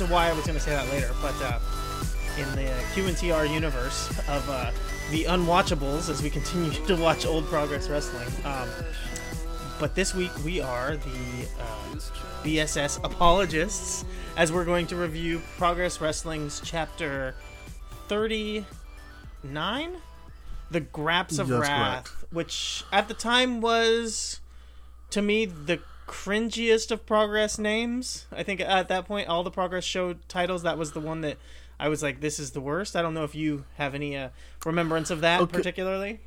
into why I was going to say that later. But uh, in the QNTR universe of uh, the unwatchables, as we continue to watch old Progress Wrestling. Um, but this week we are the uh, BSS apologists, as we're going to review Progress Wrestling's chapter 39 The Graps of That's Wrath, correct. which at the time was, to me, the cringiest of Progress names. I think at that point, all the Progress show titles, that was the one that I was like, this is the worst. I don't know if you have any uh, remembrance of that Okay. particularly.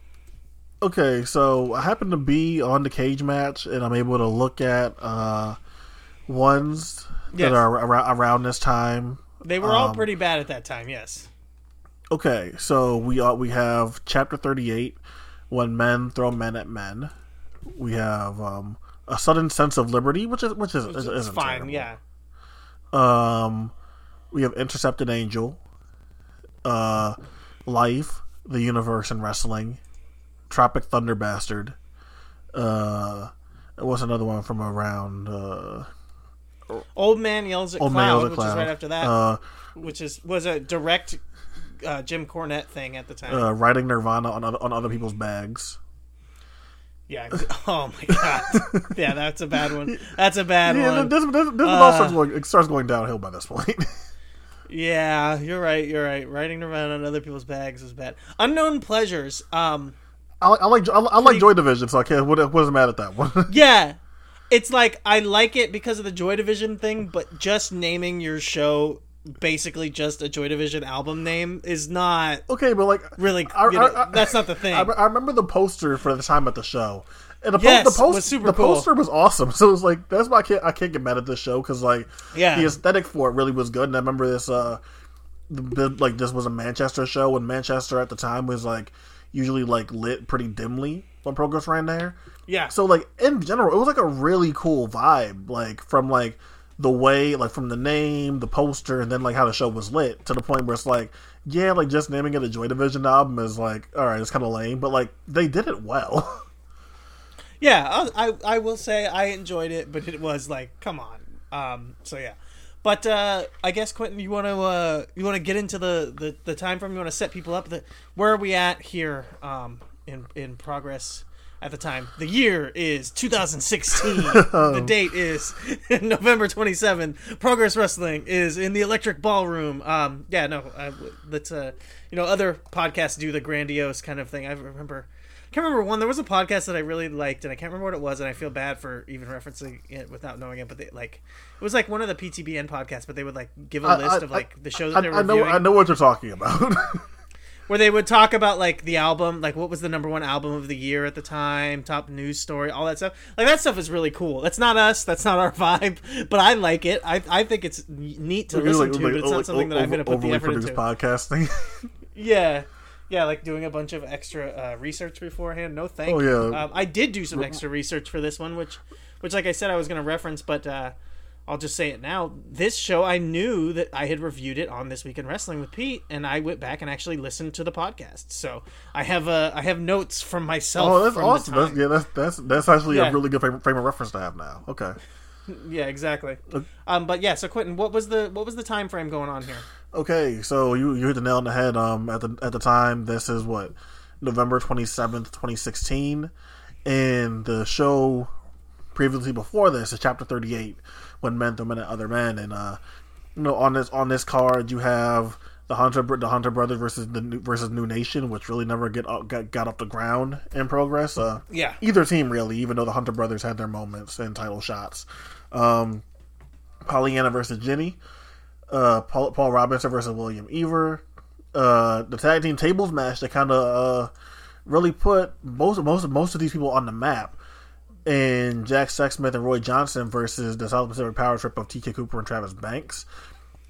Okay, so I happen to be on the cage match, and I'm able to look at uh, ones Yes. that are ar- around this time. They were all Um, pretty bad at that time, yes. Okay, so we uh, we have chapter 38, when men throw men at men. We have um, a sudden sense of liberty, which is which is It's, isn't fine, terrible. yeah. Um, we have intercepted angel, uh, life, the universe, and wrestling, tropic thunder bastard. Uh, was another one from around. Uh, Old man yells at Old cloud, at which Cloud. is right after that, Uh, which is was a direct uh, Jim Cornette thing at the time. uh, writing Nirvana on other, on other people's bags. Yeah. Oh my god. yeah, that's a bad one. That's a bad Yeah, one. this, this, this Uh, all starts going, it starts going downhill by this point. Yeah, you're right. You're right. Riding around on other people's bags is bad. Unknown pleasures. Um. I, like- I like I, I like Joy Division, so I can't. What wasn't mad at that one. Yeah. It's like I like it because of the Joy Division thing, but just naming your show basically just a Joy Division album name is not okay, but like really. I- you know, I- I- that's not the thing. I, I remember the poster for the time at the show, and the, po- the post was super the cool. poster was awesome. So it was like that's why I can't I can't get mad at this show because like Yeah. the aesthetic for it really was good. And I remember this uh the, the, like this was a Manchester show, and Manchester at the time was like usually like lit pretty dimly when Progress ran there. yeah. So like in general, it was like a really cool vibe, like from like the way, like from the name, the poster, and then like how the show was lit to the point where it's like, yeah, like just naming it a Joy Division album is like, all right, it's kind of lame, but like they did it well. Yeah, I, I will say I enjoyed it, but it was like, come on. Um, so yeah, but uh, I guess Quentin, you want to uh, you want to get into the, the the time frame. You want to set people up. The where are we at here? Um, in in progress at the time. The year is 2016. the date is November 27. Progress Wrestling is in the Electric Ballroom. Um, yeah, no, I, let's uh, you know, other podcasts do the grandiose kind of thing. I remember. I can't remember one. There was a podcast that I really liked, and I can't remember what it was, and I feel bad for even referencing it without knowing it. But they like, it was like one of the PTBN podcasts, but they would like give a I- list I- of like the shows that they're I know, reviewing, I know what you're talking about. where they would talk about like the album, like what was the number one album of the year at the time, top news story, all that stuff. Like that stuff is really cool. That's not us. That's not our vibe, but I like it. I I think it's neat to listen to, but it's not something that I'm going to put the effort into. podcasting. Yeah. Yeah, like doing a bunch of extra uh, research beforehand. No, thank Oh, yeah. Um, I did do some extra research for this one, which, which, like I said, I was going to reference, but uh, I'll just say it now. This show, I knew that I had reviewed it on this week in wrestling with Pete, and I went back and actually listened to the podcast. So I have uh, I have notes from myself. oh, that's from awesome. That's, yeah, that's that's that's actually Yeah. a really good frame, frame of reference to have now. Okay. Yeah, exactly. Um, but yeah, so Quentin, what was the what was the time frame going on here? Okay, so you you hit the nail on the head. Um, at the at the time, this is what November twenty seventh, twenty sixteen, and the show previously before this is chapter thirty eight, when men throw men at other men, and uh, you know on this on this card you have the Hunter the Hunter brothers versus the New- versus New Nation, which really never get up, got got off the ground in progress. Uh, Yeah. either team really, even though the Hunter brothers had their moments and title shots. Um, Pollyanna versus Jinny uh, Paul, Paul Robinson versus William Eaver. Uh, the tag team tables match that kind of uh, really put most most most of these people on the map. And Jack Sexsmith and Roy Johnson versus the South Pacific Power Trip of TK Cooper and Travis Banks.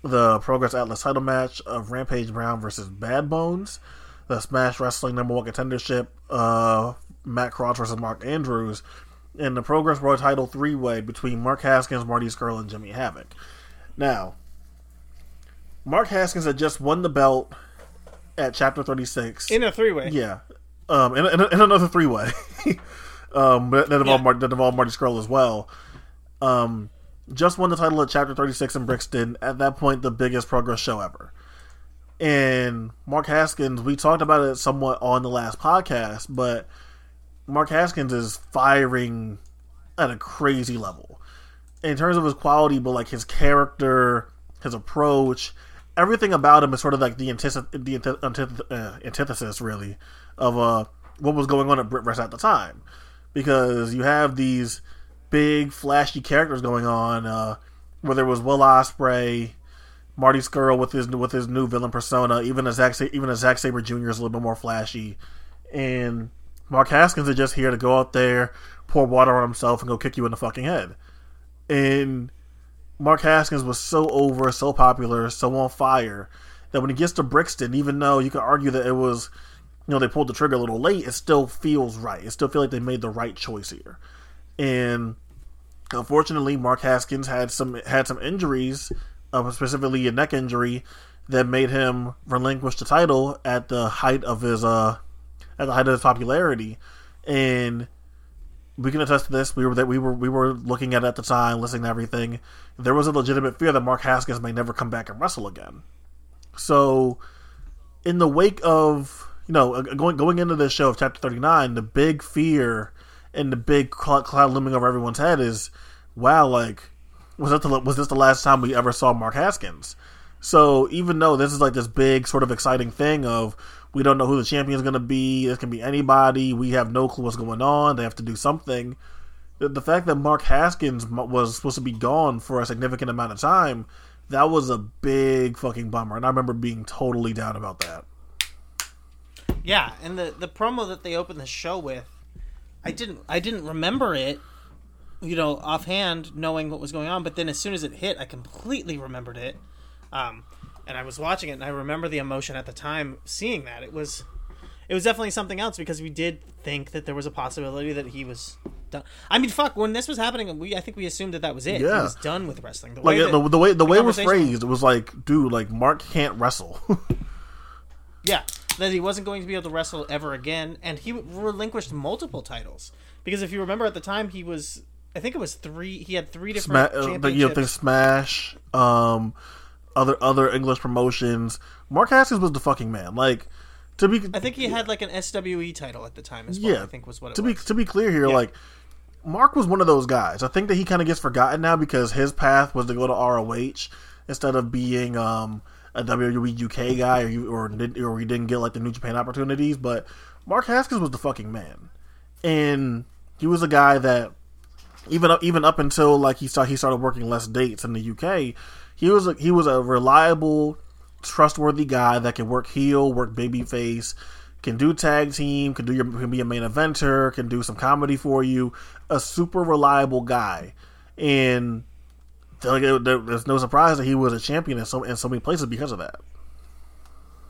The Progress Atlas title match of Rampage Brown versus Bad Bones. The Smash Wrestling number one contendership, uh, Matt Cross versus Mark Andrews. And the Progress World title three way between Mark Haskins, Marty Scurll, and Jimmy Havoc. Now, Mark Haskins had just won the belt at Chapter 36. In a three way. yeah. Um, in, in, in another three way. um, but that involved, Yeah. Mar- that involved Marty Scurll as well. Um, just won the title at Chapter 36 in Brixton. At that point, the biggest progress show ever. And Mark Haskins, we talked about it somewhat on the last podcast, but Mark Haskins is firing at a crazy level in terms of his quality, but like his character, his approach, everything about him is sort of like the antithesis, the antith- antith- uh, antithesis, really, of uh, what was going on at Brit Wres at the time, because you have these big, flashy characters going on, uh, whether it was Will Ospreay, Marty Scurll with his with his new villain persona, even as Zack, even as Zack Sabre Jr. is a little bit more flashy, and Mark Haskins is just here to go out there, pour water on himself, and go kick you in the fucking head. And Mark Haskins was so over, so popular, so on fire that when he gets to Brixton, even though you could argue that it was, you know, they pulled the trigger a little late, it still feels right. It still feels like they made the right choice here. And unfortunately, Mark Haskins had some had some injuries, uh, specifically a neck injury, that made him relinquish the title at the height of his uh at the height of his popularity. And we can attest to this. We were that we were we were looking at it at the time, listening to everything. There was a legitimate fear that Mark Haskins may never come back and wrestle again. So, in the wake of you know uh, going going into this show of chapter thirty nine, the big fear and the big cloud, looming over everyone's head is, wow, like was that the, was this the last time we ever saw Mark Haskins? So even though this is like this big sort of exciting thing of we don't know who the champion is going to be, it can be anybody, we have no clue what's going on, they have to do something. The fact that Mark Haskins was supposed to be gone for a significant amount of time, that was a big fucking bummer, and I remember being totally down about that. Yeah, and the the promo that they opened the show with, I didn't I didn't remember it, you know, offhand, knowing what was going on. But then as soon as it hit, I completely remembered it. Um, and I was watching it, and I remember the emotion at the time seeing that. It was, it was definitely something else because we did think that there was a possibility that he was done. I mean, fuck, when this was happening, we I think we assumed that that was it. He Yeah. was done with wrestling. The Like way the, the way the, way it was phrased, it was like, dude, like Mark can't wrestle. Yeah, that he wasn't going to be able to wrestle ever again, and he relinquished multiple titles because if you remember at the time he was, I think it was three. He had three different uh, the, championships. you know, the Smash, um, other other English promotions. Mark Haskins was the fucking man. Like to be, I think he had like an SWE title at the time as well. yeah. I think was what it to was. be to be clear here, like Mark was one of those guys. I think that he kind of gets forgotten now because his path was to go to ROH instead of being um, a WWE UK guy, or you, or or he didn't get like the New Japan opportunities. But Mark Haskins was the fucking man, and he was a guy that even up, even up until like he started he started working less dates in the UK, he was a, he was a reliable, trustworthy guy that can work heel, work babyface, can do tag team, can do your can be a main eventer, can do some comedy for you. A super reliable guy, and like, it- there- there's no surprise that he was a champion in so in so many places because of that.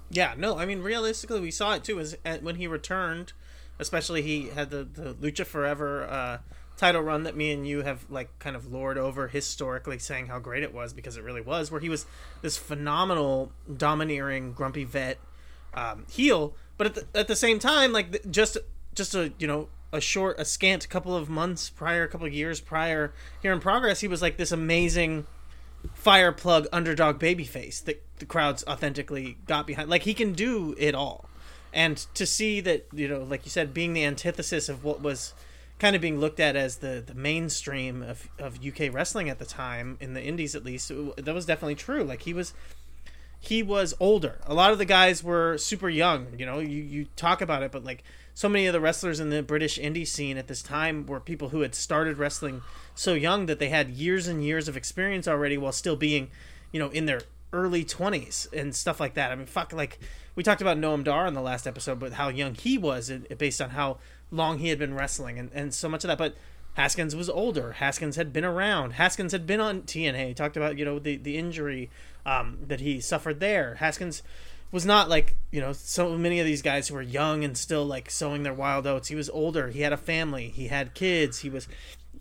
Yeah, no, I mean realistically, we saw it too. Is when he returned, especially he had the the Lucha Forever uh, title run that me and you have like kind of lord over historically, saying how great it was because it really was. Where he was this phenomenal, domineering, grumpy vet um, heel, but at the, at the same time, like just just to you know a short, a scant couple of months prior, a couple of years prior, here in progress, he was like this amazing fire plug underdog babyface that the crowds authentically got behind. Like he can do it all, and to see that you know, like you said, being the antithesis of what was kind of being looked at as the the mainstream of of UK wrestling at the time in the Indies at least, that was definitely true. Like he was he was older. A lot of the guys were super young. You know, you, you talk about it, but like so many of the wrestlers in the British indie scene at this time were people who had started wrestling so young that they had years and years of experience already while still being, you know, in their early 20s and stuff like that. I mean, fuck, like we talked about Noam Dar in the last episode, but how young he was based on how long he had been wrestling and, and so much of that. But Haskins was older. Haskins had been around. Haskins had been on TNA. He talked about you know the the injury um, that he suffered there. Haskins was not like you know so many of these guys who were young and still like sowing their wild oats. He was older. He had a family. He had kids. He was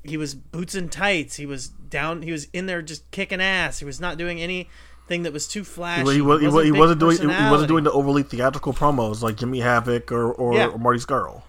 he was boots and tights. He was down. He was in there just kicking ass. He was not doing anything that was too flashy. Well, he, was, he, wa- he wasn't doing he wasn't doing the overly theatrical promos like Jimmy Havoc or or, Yeah. or Marty Scurll.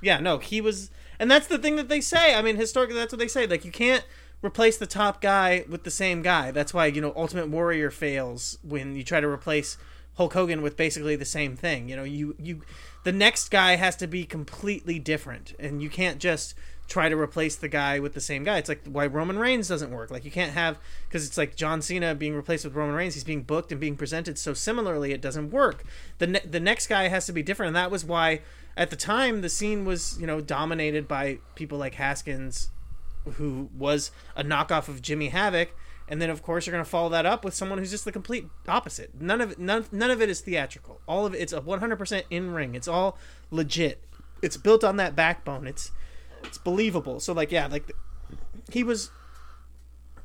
Yeah, no, he was, and that's the thing that they say. I mean, historically, that's what they say. Like, you can't replace the top guy with the same guy. That's why you know Ultimate Warrior fails when you try to replace Hulk Hogan with basically the same thing. You know, you you the next guy has to be completely different, and you can't just try to replace the guy with the same guy. It's like why Roman Reigns doesn't work. Like you can't have because it's like John Cena being replaced with Roman Reigns. He's being booked and being presented so similarly, it doesn't work. The ne- the next guy has to be different, and that was why at the time the scene was you know dominated by people like Haskins, who was a knockoff of Jimmy Havoc. And then, of course, you're going to follow that up with someone who's just the complete opposite. None of it, none, none of it is theatrical. All of it, it's a 100% in ring. It's all legit. It's built on that backbone. It's it's believable. So like yeah, like he was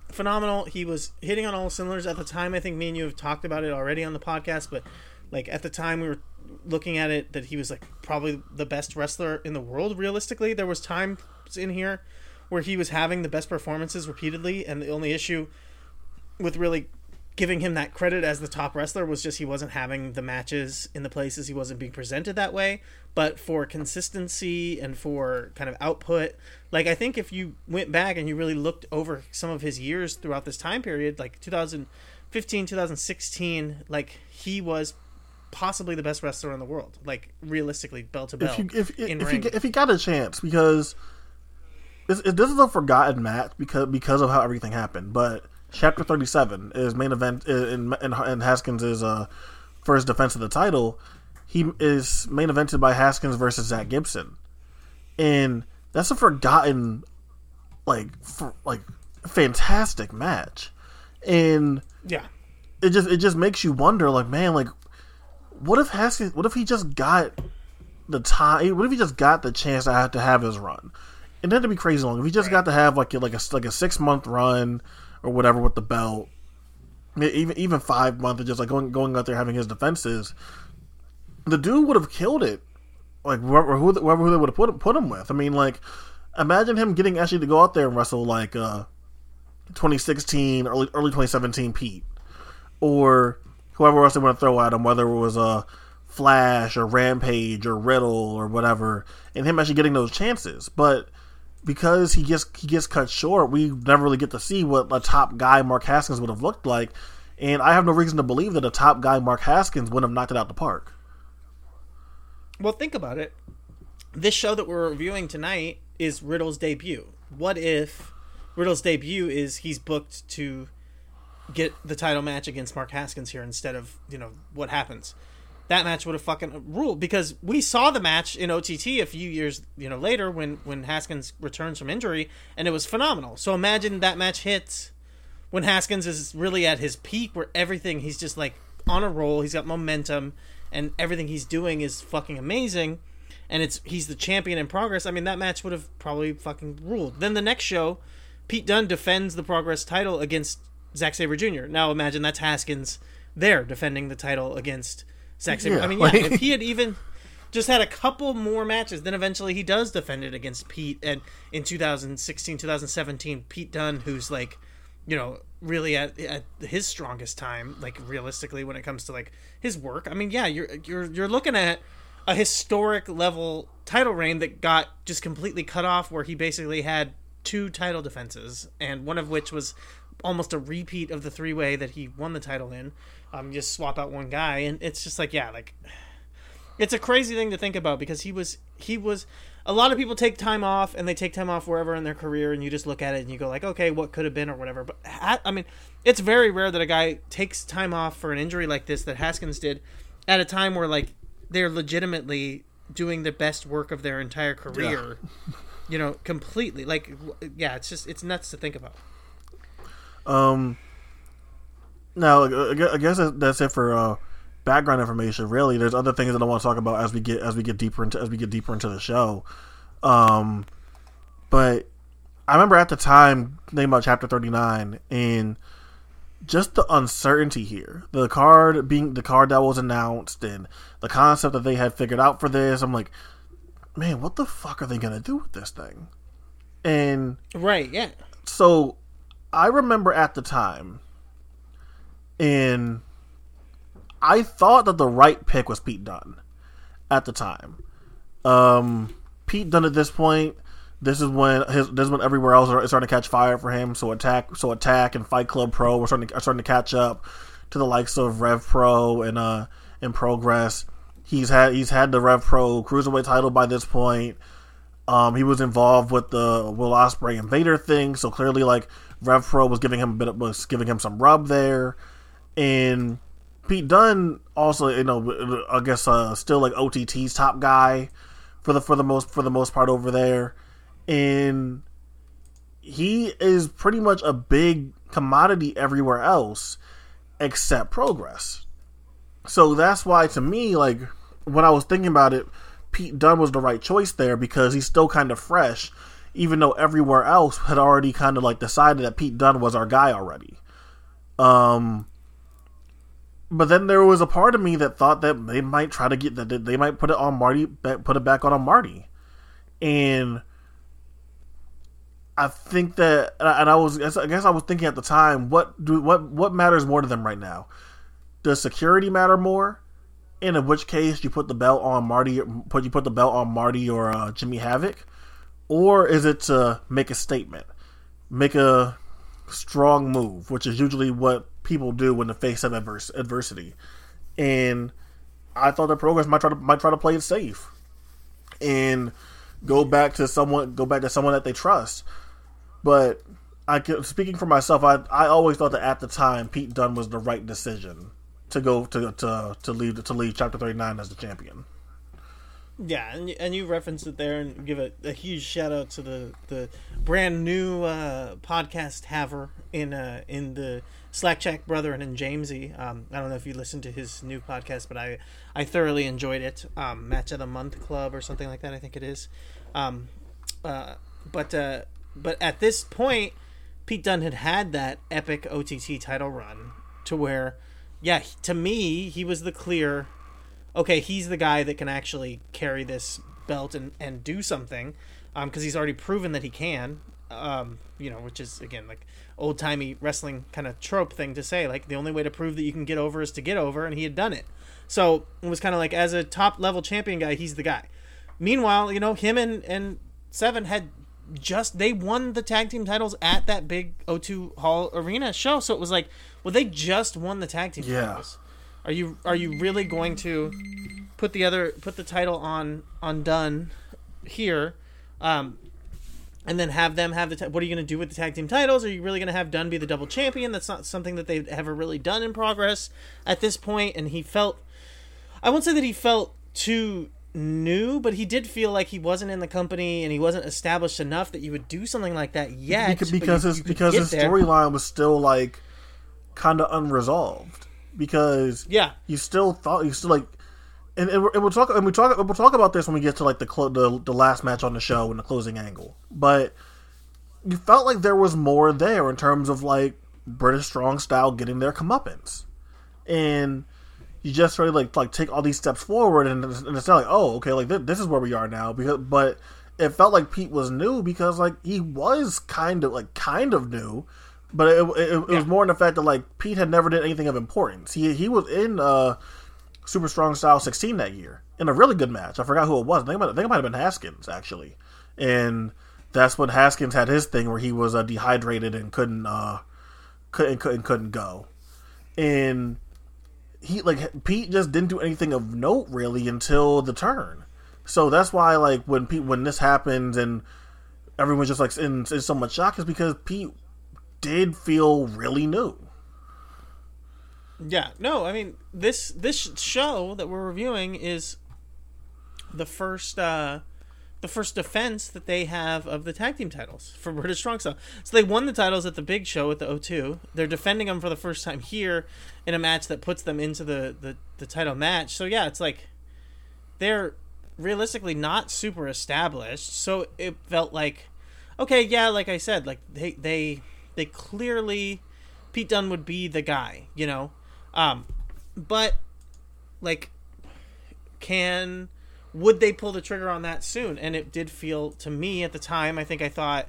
phenomenal. He was hitting on all cylinders at the time. I think me and you have talked about it already on the podcast, but like at the time we were looking at it that he was like probably the best wrestler in the world realistically. There was times in here where he was having the best performances repeatedly and the only issue with really giving him that credit as the top wrestler was just he wasn't having the matches in the places he wasn't being presented that way but for consistency and for kind of output like i think if you went back and you really looked over some of his years throughout this time period like 2015 2016 like he was possibly the best wrestler in the world like realistically bell to bell If you if if, in if ring. you if he got a chance because this, this is a forgotten match because because of how everything happened, but. Chapter thirty seven is main event in in, in Haskins' is uh, first defense of the title. He is main evented by Haskins versus Zack Gibson, and that's a forgotten, like, for, like fantastic match, and yeah it just it just makes you wonder, like, man, like, what if Haskins? What if he just got the time? What if he just got the chance to have to have his run? And then to be crazy long. If he just got to have like a, like a like a six month run or whatever with the belt, even even five months of just like going going out there having his defenses, the dude would have killed it. Like whoever who whoever who they would have put put him with. I mean, like imagine him getting actually to go out there and wrestle like uh 2016 early early 2017 Pete or whoever else they want to throw at him, whether it was a uh, Flash or Rampage or Riddle or whatever, and him actually getting those chances. But because he gets he gets cut short, we never really get to see what a top guy Mark Haskins would have looked like. And I have no reason to believe that a top guy Mark Haskins would have knocked it out the park. Well, think about it. This show that we're reviewing tonight is Riddle's debut. What if Riddle's debut is he's booked to get the title match against Mark Haskins here instead of, you know, what happens? That match would have fucking ruled because we saw the match in OTT a few years, you know, later when when Haskins returns from injury and it was phenomenal. So imagine that match hits when Haskins is really at his peak where everything he's just like on a roll, he's got momentum and everything he's doing is fucking amazing and it's he's the champion in progress. I mean that match would have probably fucking ruled. Then the next show, Pete Dunne defends the progress title against Zack Sabre Jr. Now imagine that's Haskins there defending the title against Zack Sabre. Yeah, I mean, yeah, like- if he had even just had a couple more matches, then eventually he does defend it against Pete. And in 2016, 2017, Pete Dunne, who's like, you know, really at, at his strongest time, like realistically when it comes to like his work. I mean, yeah, you're you're you're looking at a historic level title reign that got just completely cut off, where he basically had two title defenses, and one of which was almost a repeat of the three way that he won the title in. Um, just swap out one guy, and it's just like yeah, like it's a crazy thing to think about because he was he was a lot of people take time off and they take time off wherever in their career and you just look at it and you go like okay what could have been or whatever. But i mean it's very rare that a guy takes time off for an injury like this that haskins did at a time where like they're legitimately doing the best work of their entire career you know completely. Like yeah it's just it's nuts to think about Um. Now, I guess that's it for uh, background information. Really, there's other things that I want to talk about as we get as we get deeper into as we get deeper into the show. Um, but I remember at the time thinking about chapter 39 and just the uncertainty here. The card being the card that was announced and the concept that they had figured out for this. I'm like, man, what the fuck are they gonna do with this thing? And right yeah so I remember at the time, and I thought that the right pick was Pete Dunne at the time. Um, Pete Dunne at this point, this is when his this is when everywhere else is starting to catch fire for him. So attack, so attack, and Fight Club Pro were starting to, are starting to catch up to the likes of Rev Pro and uh in Progress. He's had he's had the Rev Pro cruiserweight title by this point. Um, he was involved with the Will Ospreay Invader thing, so clearly, like Rev Pro was giving him a bit of, was giving him some rub there, and Pete Dunne also, you know, I guess uh, still like OTT's top guy for the for the most for the most part over there, and he is pretty much a big commodity everywhere else except Progress. So that's why, to me, like when I was thinking about it, Pete Dunne was the right choice there because he's still kind of fresh, even though everywhere else had already kind of like decided that Pete Dunne was our guy already. Um, but then there was a part of me that thought that they might try to get that they might put it on Marty, put it back on, on Marty, and I think that, and I was, I guess I was thinking at the time, what do what what matters more to them right now? Does security matter more? And in which case you put the belt on Marty, put you put the belt on Marty or uh, Jimmy Havoc, or is it to make a statement, make a strong move, which is usually what people do when the face of adverse, adversity. And I thought the progress might try to might try to play it safe, and go back to someone go back to someone that they trust. But I can, speaking for myself, I I always thought that at the time Pete Dunne was the right decision to go to to to leave to leave chapter thirty nine as the champion. Yeah, and, and you reference it there and give a, a huge shout out to the, the brand new uh, podcast haver in uh, in the Slack Chat brother and in Jamesy. Um, I don't know if you listened to his new podcast, but I I thoroughly enjoyed it. Um, Match of the Month Club or something like that, I think it is. Um, uh, but uh, but at this point, Pete Dunne had had that epic OTT title run to where, yeah, to me he was the clear okay, he's the guy that can actually carry this belt and, and do something because he's already proven that he can. Um, you know, which is again like old timey wrestling kind of trope thing to say. Like the only way to prove that you can get over is to get over, and he had done it. So it was kind of like as a top level champion guy, he's the guy. Meanwhile, you know, him and and Seven had just they won the tag team titles at that big O2 Hall Arena show. So it was like, well, they just won the tag team Yeah. titles. Are you are you really going to put the other put the title on on Dunne here, um, and then have them have the what are you going to do with the tag team titles? Are you really going to have Dunne be the double champion? That's not something that they've ever really done in progress at this point. And he felt, I won't say that he felt too new, but he did feel like he wasn't in the company and he wasn't established enough that you would do something like that yet. because, you- his you because his storyline was still like kind of unresolved because Yeah. you still thought you still like and, and, and we'll talk and we talk we'll talk about this when we get to like the clo- the the last match on the show and the closing angle. But you felt like there was more there in terms of like British strong style getting their comeuppance. And you just sort of like like take all these steps forward and it's, and it's not like oh okay like th- this is where we are now because but it felt like Pete was new because like he was kind of like kind of new but it, it, it was more in the fact that like Pete had never did anything of importance he he was in uh Super Strong Style 16 that year in a really good match. I forgot who it was. I think it might, I think it might have been Haskins actually, and that's when Haskins had his thing where he was uh, dehydrated and couldn't uh, couldn't couldn't couldn't go, and he like Pete just didn't do anything of note really until the turn. So that's why like when Pete when this happens and everyone's just like in, in so much shock is because Pete did feel really new. Yeah, no, I mean this this show that we're reviewing is the first uh the first defense that they have of the tag team titles for British Strong Style. So they won the titles at the big show at the O2. They're defending them for the first time here in a match that puts them into the the, the title match. So yeah, it's like they're realistically not super established. So it felt like okay, yeah, like I said, like they they they clearly Pete Dunne would be the guy, you know. Um, but like, can would they pull the trigger on that soon? And it did feel to me at the time. I think I thought.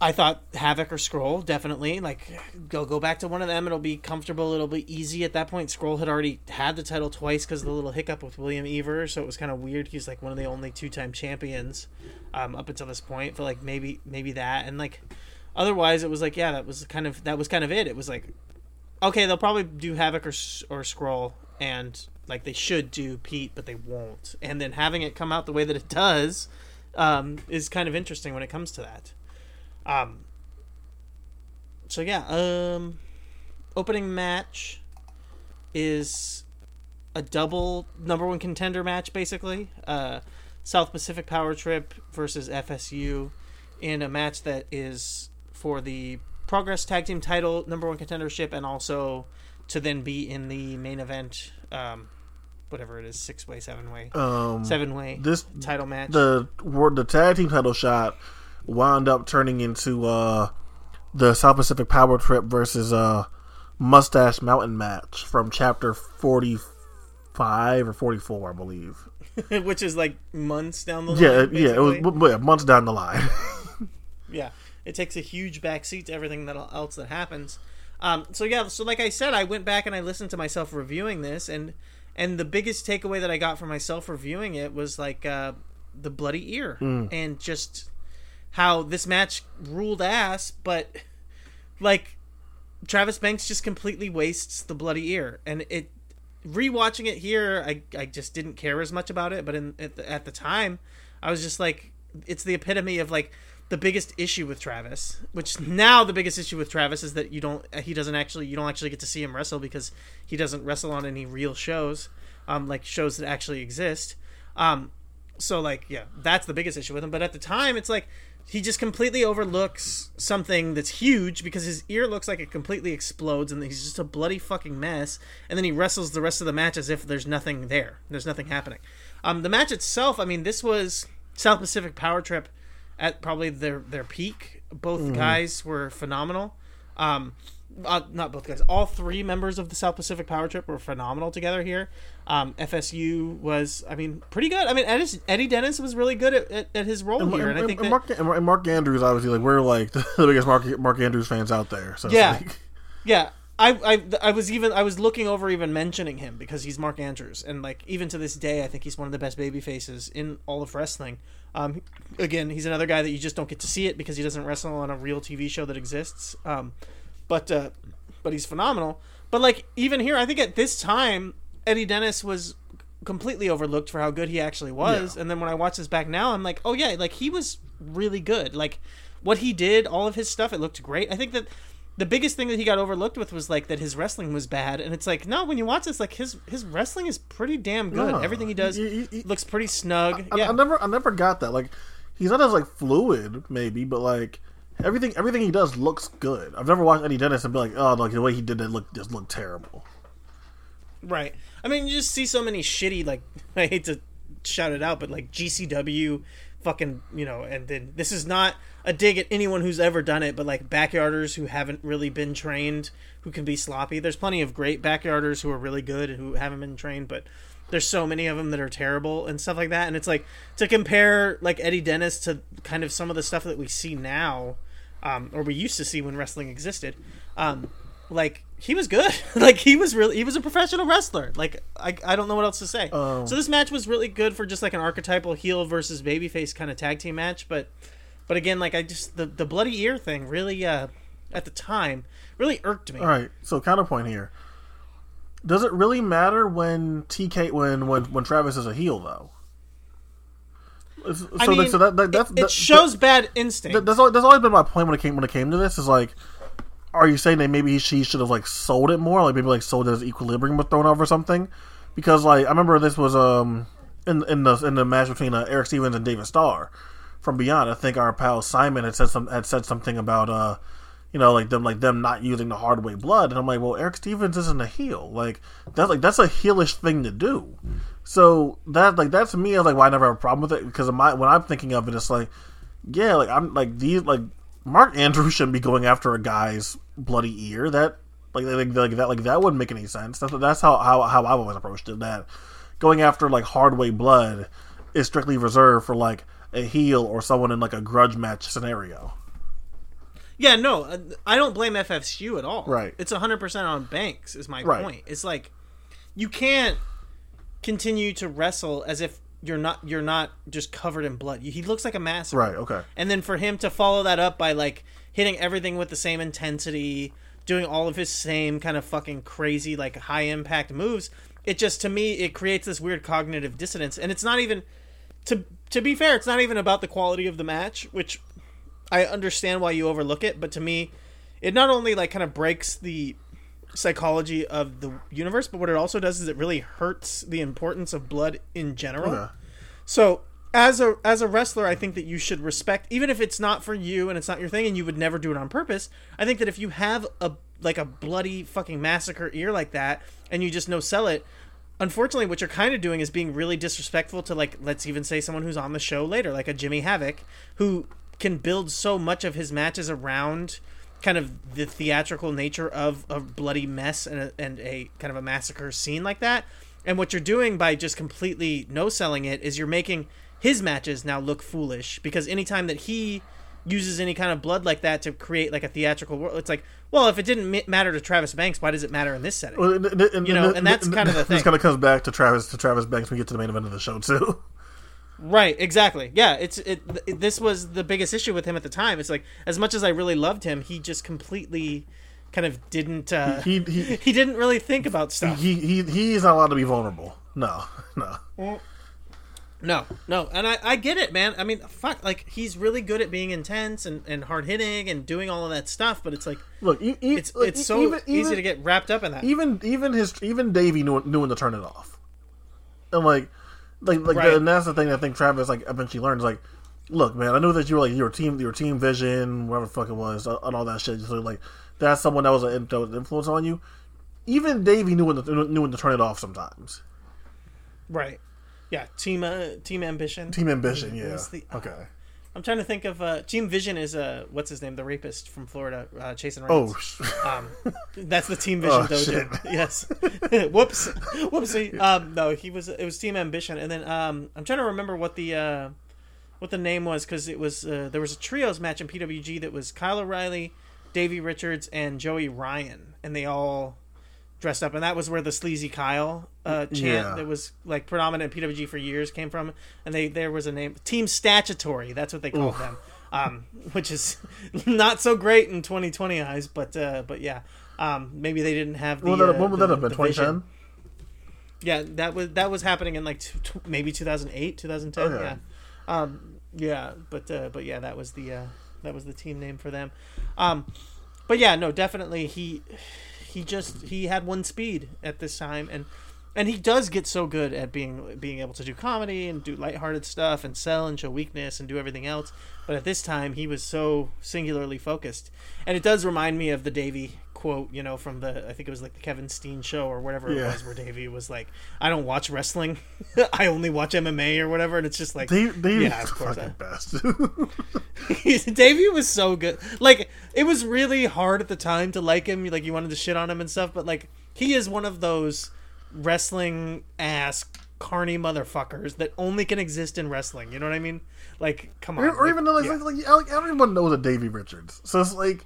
I thought Havoc or Scurll definitely like go go back to one of them. It'll be comfortable. It'll be easy at that point. Scurll had already had the title twice because of the little hiccup with William Eaver, so it was kind of weird. He's like one of the only two time champions um, up until this point. For like maybe maybe that and like otherwise it was like yeah that was kind of that was kind of it. It was like okay they'll probably do Havoc or or Scurll and like they should do Pete, but they won't. And then having it come out the way that it does um, is kind of interesting when it comes to that. Um, so yeah, um, opening match is a double number one contender match, basically. Uh, South Pacific Power Trip versus FSU in a match that is for the Progress Tag Team title, number one contendership, and also to then be in the main event, um, whatever it is, six way, seven way, Um, seven way this title match. the the tag team title shot wound up turning into uh the South Pacific Power Trip versus uh Mustache Mountain match from chapter forty five or forty four, I believe. which is like months down the line. Yeah, yeah, it was yeah, months down the line. yeah. It takes a huge backseat to everything that else that happens. Um, so yeah, so like I said, I went back and I listened to myself reviewing this, and and the biggest takeaway that I got from myself reviewing it was like uh, the bloody ear and just how this match ruled ass, but like Travis Banks just completely wastes the bloody ear, and it rewatching it here, I I just didn't care as much about it, but in at the, at the time, I was just like, it's the epitome of like the biggest issue with Travis. Which now the biggest issue with Travis is that you don't he doesn't actually you don't actually get to see him wrestle because he doesn't wrestle on any real shows, um like shows that actually exist. Um, so like yeah, that's the biggest issue with him. But at the time, it's like he just completely overlooks something that's huge because his ear looks like it completely explodes and he's just a bloody fucking mess. And then he wrestles the rest of the match as if there's nothing there. There's nothing happening. Um, the match itself, I mean, this was South Pacific Power Trip at probably their their peak. Both guys were phenomenal. Um, uh, not both guys. All three members of the South Pacific Power Trip were phenomenal together here. Um, FSU was, I mean, pretty good. I mean, Eddie, Eddie Dennis was really good at, at, at his role here, and I think that, Mark, and Mark Andrews obviously like we're like the biggest Mark Mark Andrews fans out there. So Yeah. like- Yeah, I, I I was even I was looking over even mentioning him because he's Mark Andrews, and like even to this day, I think he's one of the best baby faces in all of wrestling. Um, again, he's another guy that you just don't get to see it because he doesn't wrestle on a real TV show that exists. Um, but uh, but he's phenomenal. But like even here, I think at this time, Eddie Dennis was completely overlooked for how good he actually was. Yeah. And then when I watch this back now, I'm like, oh yeah, like he was really good. Like what he did, all of his stuff, it looked great. I think that the biggest thing that he got overlooked with was like that his wrestling was bad, and it's like no, when you watch this, like his his wrestling is pretty damn good. No. Everything he does He- he- looks pretty snug. I, yeah, I never I never got that. Like he's not as like fluid maybe, but like everything everything he does looks good. I've never watched Eddie Dennis and be like, oh, like the way he did that look just looked terrible. Right. I mean, you just see so many shitty like I hate to shout it out, but like GCW fucking, you know, and then this is not a dig at anyone who's ever done it, but like backyarders who haven't really been trained, who can be sloppy. There's plenty of great backyarders who are really good and who haven't been trained, but there's so many of them that are terrible and stuff like that. And it's like to compare like Eddie Dennis to kind of some of the stuff that we see now, um, or we used to see when wrestling existed. Um, like he was good. like he was really he was a professional wrestler. Like I, I don't know what else to say. Um, so this match was really good for just like an archetypal heel versus babyface kind of tag team match, but but again like I just the the bloody ear thing really uh at the time really irked me. All right, so counterpoint here. Does it really matter when TK when when when Travis is a heel though? So, I mean, so that, that, that's, it, it that- shows bad instinct. that- that's always, that's always been my point when it came when it came to this is like, are you saying that maybe she should have like sold it more, like maybe like sold it as Equilibrium was thrown off or something? Because like I remember this was um in in the in the match between uh, Erick Stevens and David Starr from Beyond. I think our pal Simon had said some had said something about uh you know, like them, like them not using the hard way blood, and I'm like, well, Erick Stevens isn't a heel, like that's like that's a heelish thing to do. So that like that to me, I was like, well, I never have a problem with it because my when I'm thinking of it, it's like, yeah, like I'm like these like Mark Andrews shouldn't be going after a guy's bloody ear. That like like, like that like that wouldn't make any sense. That's that's how how how I've always approached it. That going after like hard way blood is strictly reserved for like a heel or someone in like a grudge match scenario. Yeah, no, uh, I don't blame FSU at all. Right. It's 100% on Banks, is my Right. point. It's like, you can't continue to wrestle as if you're not you're not just covered in blood. He looks like a massacre. Right. Okay. And then for him to follow that up by like hitting everything with the same intensity, doing all of his same kind of fucking crazy like high impact moves, it just to me it creates this weird cognitive dissonance. And it's not even to to be fair, it's not even about the quality of the match, which I understand why you overlook it, but to me, it not only like kind of breaks the psychology of the universe, but what it also does is it really hurts the importance of blood in general. Okay. So as a as a wrestler, I think that you should respect, even if it's not for you and it's not your thing, and you would never do it on purpose. I think that if you have a like a bloody fucking massacre ear like that, and you just no sell it, unfortunately, what you're kind of doing is being really disrespectful to like let's even say someone who's on the show later, like a Jimmy Havoc, who can build so much of his matches around kind of the theatrical nature of a bloody mess and a, and a kind of a massacre scene like that. And what you're doing by just completely no selling it is you're making his matches now look foolish because anytime that he uses any kind of blood like that to create like a theatrical world, it's like, well, if it didn't ma- matter to Travis Banks, why does it matter in this setting? Well, and, and, You know, and that's kind of the thing. This kind of comes back to Travis to Travis Banks when we get to the main event of the show too. Right, exactly. Yeah, it's it, it. This was the biggest issue with him at the time. It's like as much as I really loved him, he just completely kind of didn't. Uh, He he he didn't really think about stuff. he he he's not allowed to be vulnerable. No, no. No, no, and I, I get it, man. I mean, fuck, like he's really good at being intense and, and hard hitting and doing all of that stuff, but it's like Look, e- e- it's look, it's e- so even- easy even- to get wrapped up in that. even even his even Davey knew knew when to turn it off, and like like like Right. and that's the thing I think Travis like eventually learns like. Look, man, I knew that you were like your team, your team vision, whatever the fuck it was, uh, and all that shit. So like, that's someone that was an that was an influence on you. Even Davey knew when to, knew when to turn it off sometimes. right? Yeah, team uh, team ambition. Team ambition, yeah. the- okay. I'm trying to think of uh, Team Vision is uh, what's his name, the rapist from Florida, uh, Chasen Oh, Reigns. sh- Um, that's the Team Vision Oh, dojo. shit. Yes. Whoops. Whoopsie. Um, no, he was. It was Team Ambition, and then um, I'm trying to remember what the uh, what the name was because it was uh, there was a trios match in PWG that was Kyle O'Reilly, Davey Richards, and Joey Ryan, and they all dressed up, and that was where the sleazy Kyle uh, chant Yeah. that was like predominant in PWG for years came from, and they there was a name Team Statutory. That's what they called them. Um, which is not so great in 2020 eyes, but uh, but yeah, um, maybe they didn't have the. would that, uh, when would that have been? the Twenty vision. ten. Yeah, that was that was happening in like t- t- maybe 2008, 2010. Okay. Yeah, um, yeah, but uh, but yeah, that was the uh, that was the team name for them. Um, but yeah, no, definitely he he just he had one speed at this time, and and he does get so good at being being able to do comedy and do lighthearted stuff and sell and show weakness and do everything else. But at this time, he was so singularly focused, and it does remind me of the Davey quote, you know, from the I think it was like the Kevin Steen show or whatever it was, where Davey was like, "I don't watch wrestling, I only watch MMA or whatever," and it's just like, They they Yeah, of course, fucking best. Davey was so good. Like it was really hard at the time to like him. Like you wanted to shit on him and stuff, but like he is one of those wrestling ass carny motherfuckers that only can exist in wrestling. You know what I mean? Like, come on. or, like, even though like, yeah. like, like everyone knows a Davey Richards, so it's like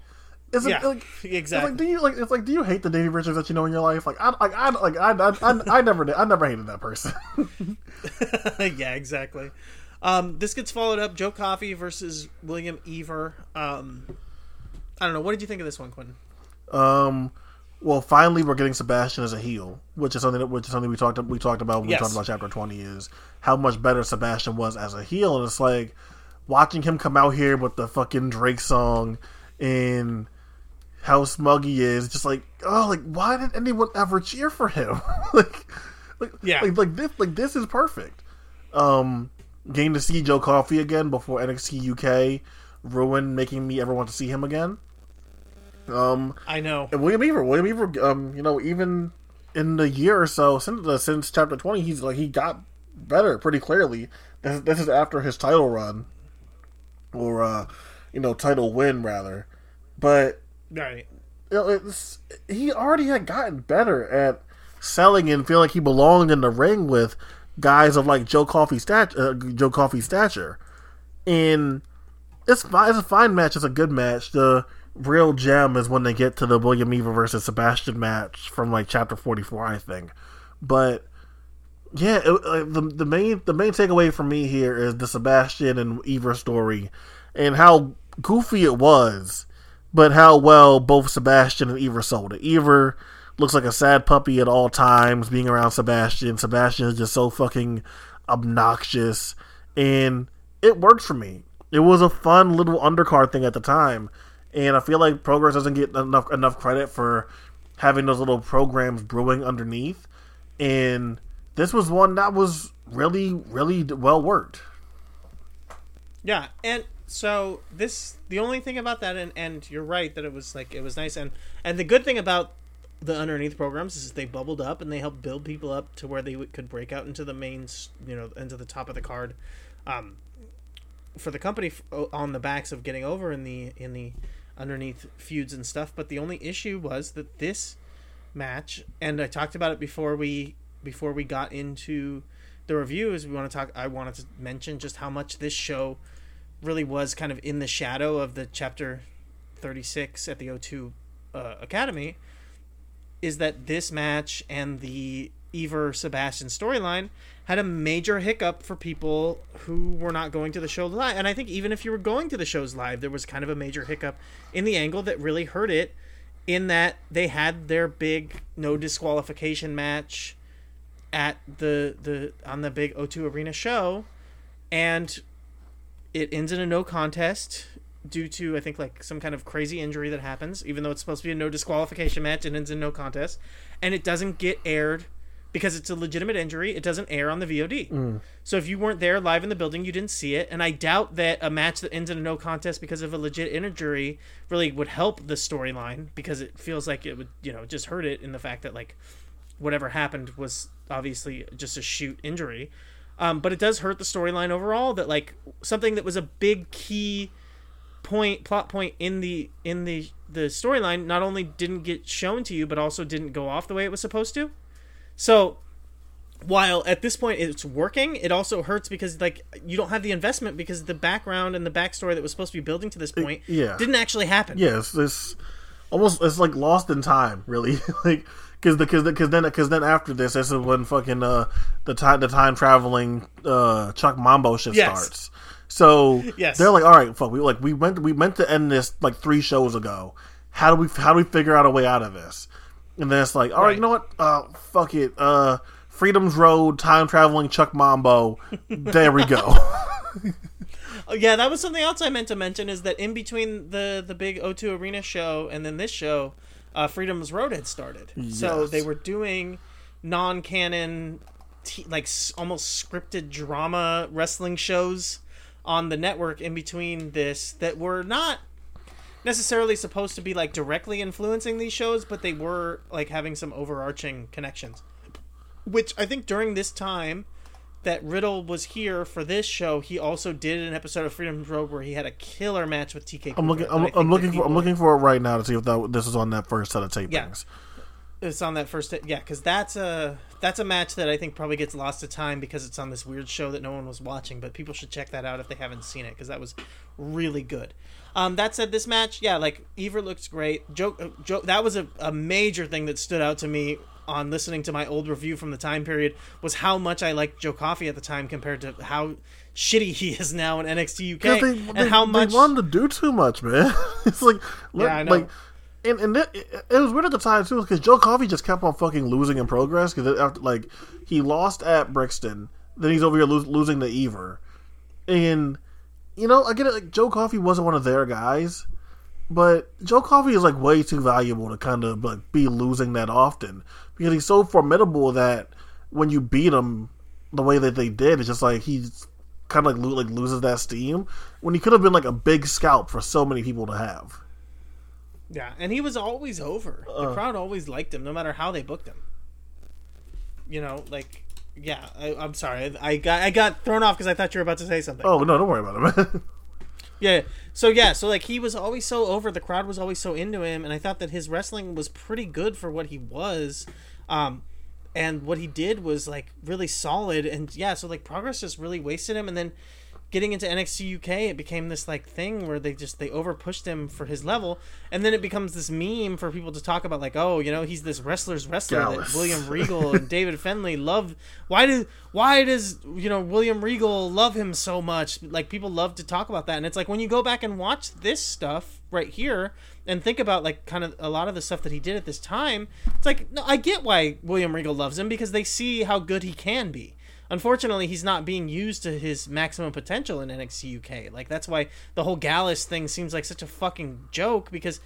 Is it Yeah, like exactly. like, do you like? It's like, do you hate the Davey Richards that you know in your life? Like, I, like, I, like, I, I, I, I never did. I never hated that person. yeah, exactly. Um, this gets followed up: Joe Coffey versus William Eaver. Um, I don't know. What did you think of this one, Quentin? um, well, finally, we're getting Sebastian as a heel, which is something that, which is something we talked we talked about when Yes. we talked about chapter twenty. Is how much better Sebastian was as a heel, and it's like watching him come out here with the fucking Drake song and how smug he is. Just like, oh, like why did anyone ever cheer for him? like, like, Yeah. like, like this, like this is perfect. Um, getting to see Joe Coffey again before NXT UK ruined making me ever want to see him again. Um, I know. and William Eaver, William Eaver, um, you know, even in the year or so since the, since chapter twenty, he's like he got better pretty clearly. This, this is after his title run, or uh, you know, title win rather. But Right. it's, he already had gotten better at selling and feeling like he belonged in the ring with guys of like Joe Coffey stat uh, Joe Coffey stature, and it's fine. It's a fine match. It's a good match. The real gem is when they get to the William Eaver versus Sebastian match from like chapter forty four, I think. But yeah, it, the the main the main takeaway for me here is the Sebastian and Eaver story, and how goofy it was, but how well both Sebastian and Eaver sold it. Eaver looks like a sad puppy at all times, being around Sebastian. Sebastian is just so fucking obnoxious, and it worked for me. It was a fun little undercard thing at the time, and I feel like Progress doesn't get enough enough credit for having those little programs brewing underneath. And this was one that was really, really well worked. Yeah, and so this the only thing about that, and and you're right that it was like it was nice, and and the good thing about the underneath programs is they bubbled up and they helped build people up to where they would, could break out into the mains, you know, into the top of the card. Um, for the company f- on the backs of getting over in the in the underneath feuds and stuff. But the only issue was that this match, and I talked about it before we before we got into the review, is we want to talk. I wanted to mention just how much this show really was kind of in the shadow of the chapter 36 at the O2 uh, Academy. Is that this match and the Eaver Sebastian storyline had a major hiccup for people who were not going to the show live. And I think even if you were going to the shows live, there was kind of a major hiccup in the angle that really hurt it in that they had their big no disqualification match at the the on the big O2 Arena show and it ends in a no contest due to I think like some kind of crazy injury that happens even though it's supposed to be a no disqualification match it ends in no contest and it doesn't get aired because it's a legitimate injury it doesn't air on the VOD. Mm. So if you weren't there live in the building you didn't see it and I doubt that a match that ends in a no contest because of a legit injury really would help the storyline because it feels like it would you know just hurt it in the fact that like whatever happened was obviously just a shoot injury. Um, but it does hurt the storyline overall that like something that was a big key point plot point in the in the the storyline not only didn't get shown to you but also didn't go off the way it was supposed to. So while at this point it's working, it also hurts because like you don't have the investment because the background and the backstory that was supposed to be building to this point yeah. didn't actually happen. Yeah, it's, it's almost it's like lost in time, really. like because because because then because then after this, this is when fucking uh the time the time traveling uh Chuck Mambo shit Yes. starts. So Yes. they're like, all right, fuck, we like we went we meant to end this like three shows ago. How do we how do we figure out a way out of this? And then it's like, all right, Right. you know what? Uh, fuck it. Uh, Freedom's Road, time traveling Chuck Mambo. there we go. Oh, yeah, that was something else I meant to mention is that in between the the big O2 Arena show and then this show, uh, Freedom's Road had started. So they were doing non-canon, t- like s- almost scripted drama wrestling shows on the network in between this that were not necessarily supposed to be like directly influencing these shows, but they were like having some overarching connections. Which I think during this time that Riddle was here for this show, he also did an episode of Freedom's Road where he had a killer match with TK. I'm looking. Cooper, and I I'm, I'm looking for. people- I'm looking for it right now to see if that this is on that first set of tapings. Yeah. It's on that first, yeah, because that's a that's a match that I think probably gets lost to time because it's on this weird show that no one was watching. But people should check that out if they haven't seen it because that was really good. Um, that said, this match, yeah, like Eaver looks great. Joe, uh, Joe, that was a, a major thing that stood out to me on listening to my old review from the time period was how much I liked Joe Coffey at the time compared to how shitty he is now in NXT UK, they, and they, how they wanted to do too much, man. it's like, Yeah, I know. like, and, and it, it, it was weird at the time too, because Joe Coffey just kept on fucking losing in progress. Because after, like, he lost at Brixton, then he's over here lo- losing to Eaver, and you know, I get it. Like, Joe Coffey wasn't one of their guys, but Joe Coffey is like way too valuable to kind of like be losing that often because he's so formidable that when you beat him the way that they did, it's just like he's kind of like lo- like loses that steam when he could have been like a big scalp for so many people to have. Yeah, and he was always over. Uh. the crowd always liked him, no matter how they booked him. You know, like, yeah. I, I'm sorry, I, I got I got thrown off because I thought you were about to say something. Oh no, don't worry about it, man. Yeah. So yeah, so like he was always so over. The crowd was always so into him, and I thought that his wrestling was pretty good for what he was. Um, and what he did was like really solid. And yeah, so like progress just really wasted him, and then getting into NXT UK, it became this like thing where they just they over pushed him for his level, and then it becomes this meme for people to talk about like, oh, you know, he's this wrestler's wrestler that William Regal and David Finlay love. Why do why does you know William Regal love him so much? Like people love to talk about that, and it's like when you go back and watch this stuff right here and think about like kind of a lot of the stuff that he did at this time, it's like no, I get why William Regal loves him because they see how good he can be. Unfortunately, he's not being used to his maximum potential in NXT UK. Like that's why the whole Gallus thing seems like such a fucking joke because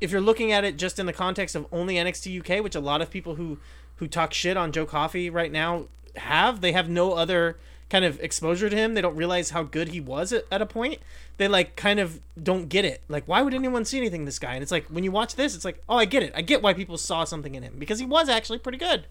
if you're looking at it just in the context of only NXT UK, which a lot of people who who talk shit on Joe Coffey right now have, they have no other kind of exposure to him. They don't realize how good he was at, at a point. They like kind of don't get it. Like, why would anyone see anything in this guy? And it's like when you watch this, it's like, oh, I get it. I get why people saw something in him because he was actually pretty good.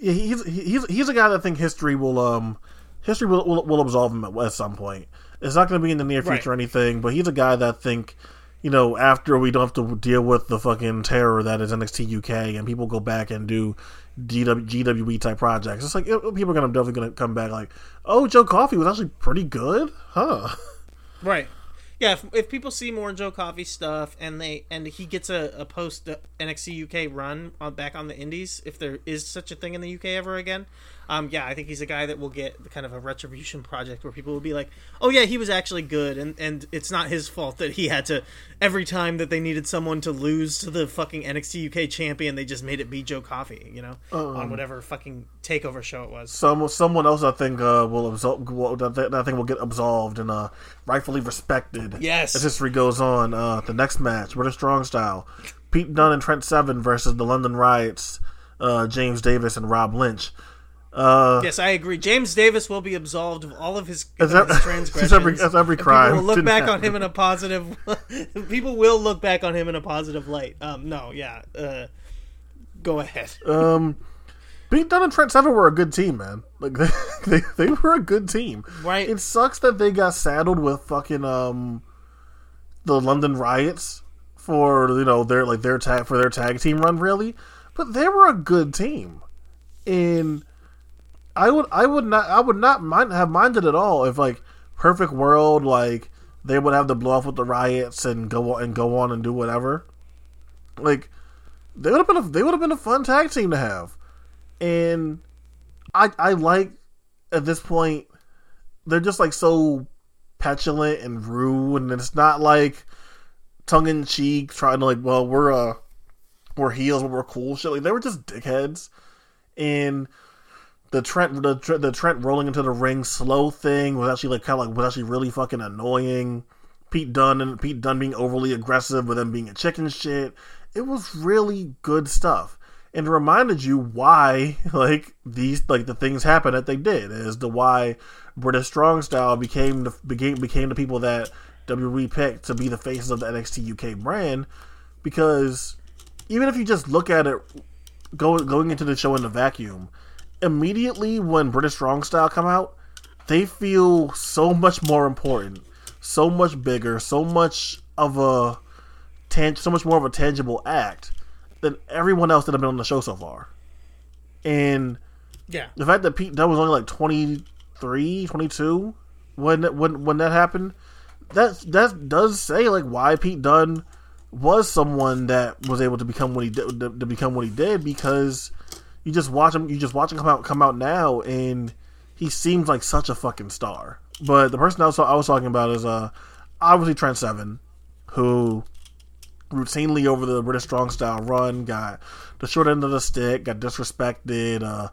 Yeah, he's he's he's a guy that I think history will um history will will, will absolve him at, at some point. It's not going to be in the near future or anything, but he's a guy that I think you know after we don't have to deal with the fucking terror that is NXT UK and people go back and do GW, GWE type projects. It's like people are gonna definitely gonna come back like, oh, Joe Coffey was actually pretty good, huh? Right. Yeah, if, if people see more Joe Coffey stuff and they and he gets a, a post uh, NXT UK run on, back on the Indies, if there is such a thing in the UK ever again, um, yeah, I think he's a guy that will get kind of a retribution project where people will be like, oh yeah, he was actually good, and and it's not his fault that he had to every time that they needed someone to lose to the fucking NXT UK champion, they just made it be Joe Coffey, you know, on whatever fucking takeover show it was. Some someone else I think uh, will absolve will, that, that I think will get absolved and uh, rightfully respected. Yes. as history goes on. Uh, the next match, British Strong Style, Pete Dunne and Trent Seven versus the London Riots, uh, James Davis and Rob Lynch. Uh, Yes, I agree. James Davis will be absolved of all of his, of ev- his transgressions. every- every crime People will look back on him in a positive. people will look back on him in a positive light. Um, no, yeah. Uh, go ahead. um, Pete Dunne and Trent Seven were a good team, man. Like they, they, they were a good team. Right. It sucks that they got saddled with fucking um, the London Riots for you know their like their tag for their tag team run, really. But they were a good team, and I would I would not I would not mind have minded at all if like Perfect World like they would have to blow off with the riots and go on and go on and do whatever. Like they would have been a, they would have been a fun tag team to have, and I I like at this point they're just like so petulant and rude, and it's not like tongue in cheek trying to like well we're uh we're heels but we're cool shit. Like they were just dickheads. And the Trent the, the Trent rolling into the ring slow thing was actually like kind of like was actually really fucking annoying. Pete Dunne and Pete Dunne being overly aggressive with them being a chicken shit. It was really good stuff. And it reminded you why like these like the things happened that they did as to why British Strong Style became the became became the people that WWE picked to be the faces of the NXT UK brand because even if you just look at it go, going into the show in the vacuum, immediately when British Strong Style come out, they feel so much more important, so much bigger, so much of a tan- so much more of a tangible act. than everyone else that have been on the show so far. And Yeah. the fact that Pete Dunne was only like 23, 22 when when when that happened, that that does say like why Pete Dunne was someone that was able to become what he did to, to become what he did because you just watch him you just watch him come out come out now and he seems like such a fucking star. But the person I was, I was talking about is uh obviously Trent Seven, who routinely over the British strong style run got the short end of the stick, got disrespected, uh,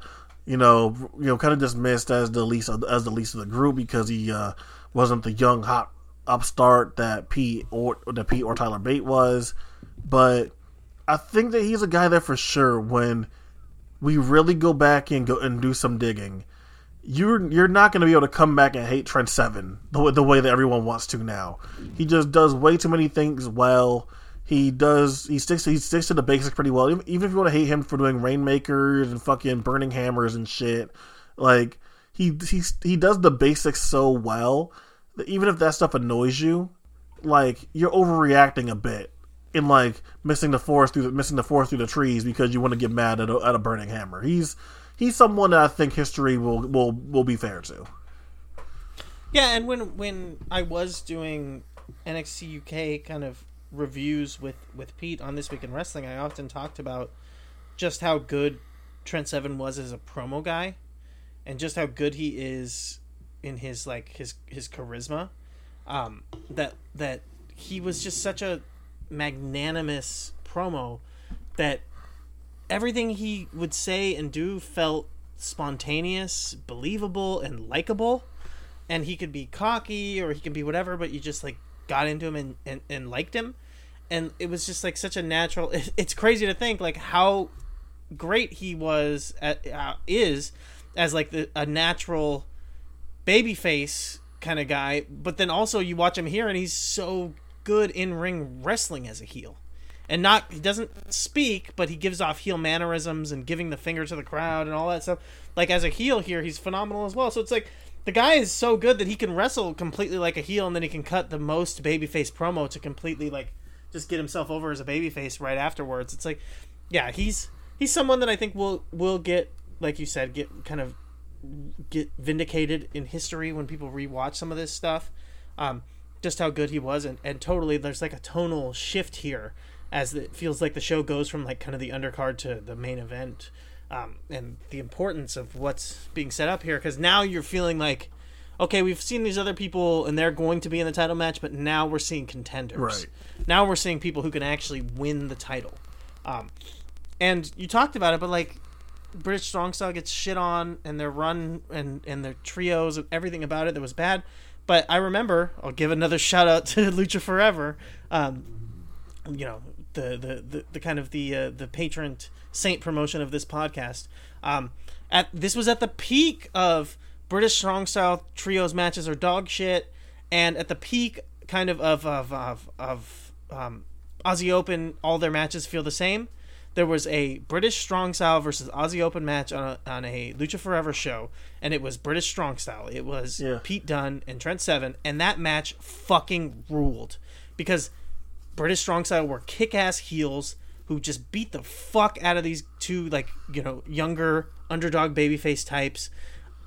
you know, you know, kind of dismissed as the least of, as the least of the group because he uh, wasn't the young hot upstart that Pete or that Pete or Tyler Bate was. But I think that he's a guy that for sure when we really go back and go and do some digging, you're you're not going to be able to come back and hate Trent Seven the, way- the way that everyone wants to now. He just does way too many things well. He does. He sticks. He sticks to the basics pretty well. Even, even if you want to hate him for doing rainmakers and fucking burning hammers and shit, like he he he does the basics so well that even if that stuff annoys you, like you're overreacting a bit in like missing the forest through the missing the forest through the trees because you want to get mad at a, at a burning hammer. He's he's someone that I think history will will will be fair to. Yeah, and when when I was doing NXT UK kind of reviews with with Pete on this week in wrestling, I often talked about just how good Trent Seven was as a promo guy, and just how good he is in his like his his charisma. Um, that that he was just such a magnanimous promo that everything he would say and do felt spontaneous, believable, and likable. And he could be cocky or he could be whatever, but you just like got into him and, and, and liked him. And it was just like such a natural. It's crazy to think like how great he was at, uh, is as like the, a natural babyface kind of guy, but then also you watch him here and he's so good in ring wrestling as a heel. And not he doesn't speak, but he gives off heel mannerisms and giving the finger to the crowd and all that stuff. Like as a heel here, he's phenomenal as well. So it's like the guy is so good that he can wrestle completely like a heel and then he can cut the most babyface promo to completely like just get himself over as a babyface right afterwards. It's like yeah, he's he's someone that I think will will get like you said, get kind of get vindicated in history when people rewatch some of this stuff. Um, just how good he was, and, and totally there's like a tonal shift here as it feels like the show goes from like kind of the undercard to the main event, um, and the importance of what's being set up here because now you're feeling like. Okay, we've seen these other people and they're going to be in the title match, but now we're seeing contenders. Right. Now we're seeing people who can actually win the title. Um, and you talked about it, but like British Strong Style gets shit on, and their run and and their trios and everything about it that was bad. But I remember, I'll give another shout out to Lucha Forever. Um, you know the the, the, the kind of the uh, the patron saint promotion of this podcast. Um, at this was at the peak of British Strong Style trios matches are dog shit, and at the peak kind of of of of, of um, Aussie Open, all their matches feel the same. There was a British Strong Style versus Aussie Open match on a, on a Lucha Forever show, and it was British Strong Style. It was Yeah. Pete Dunne and Trent Seven, and that match fucking ruled because British Strong Style were kick ass heels who just beat the fuck out of these two like you know younger underdog babyface types,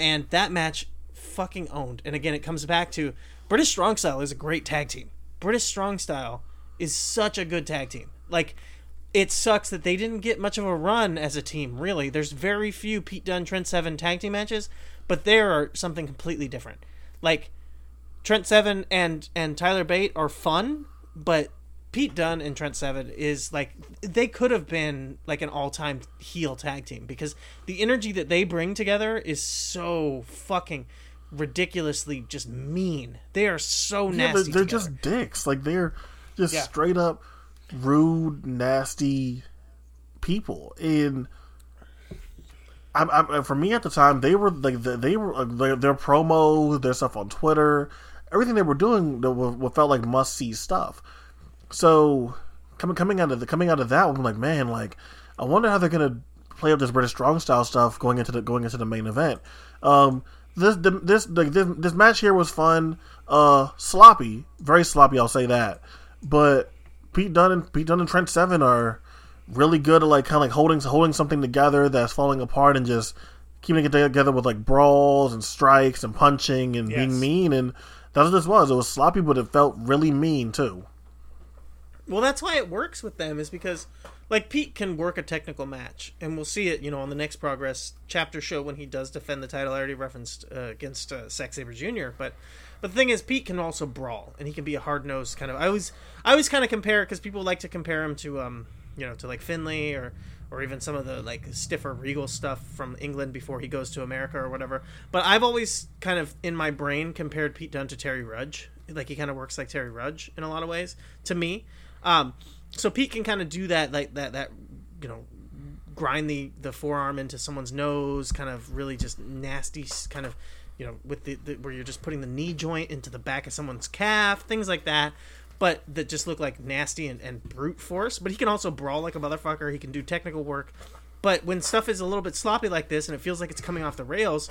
and that match fucking owned. And again, it comes back to British Strong Style is a great tag team. British Strong Style is such a good tag team. Like it sucks that they didn't get much of a run as a team, really. There's very few Pete Dunne, Trent Seven tag team matches, but they are something completely different. Like Trent Seven and and Tyler Bate are fun, but Pete Dunne and Trent Seven is like they could have been like an all time heel tag team because the energy that they bring together is so fucking ridiculously just mean. They are so Yeah, nasty. they're, they're just dicks. Like they're just Yeah. straight up rude, nasty people. And I'm, I'm, for me at the time, they were like they, they were uh, their, their promo, their stuff on Twitter, everything they were doing that what felt like must see stuff. So coming coming out of the coming out of that, I'm like, man, like I wonder how they're gonna play up this British strong style stuff going into the going into the main event. Um, this the, this like this this match here was fun. Uh, sloppy, very sloppy. I'll say that. But Pete Dunne and Pete Dunne and Trent Seven are really good at like kind of like holding holding something together that's falling apart and just keeping it together with like brawls and strikes and punching and Yes. being mean and that's what this was. It was sloppy, but it felt really mean too. Well, that's why it works with them is because like Pete can work a technical match, and we'll see it, you know, on the next progress chapter show when he does defend the title. I already referenced uh, against uh, Zack Sabre Jr. But but the thing is, Pete can also brawl, and he can be a hard nosed kind of. I always I always kind of compare because people like to compare him to um you know to like Finlay or or even some of the like stiffer regal stuff from England before he goes to America or whatever. But I've always kind of in my brain compared Pete Dunne to Terry Rudge. Like he kind of works like Terry Rudge in a lot of ways to me. Um, so Pete can kind of do that, like that, that you know, grind the the forearm into someone's nose, kind of really just nasty, kind of, you know, with the, the where you're just putting the knee joint into the back of someone's calf, things like that. But that just look like nasty and, and brute force. But he can also brawl like a motherfucker. He can do technical work. But when stuff is a little bit sloppy like this, and it feels like it's coming off the rails,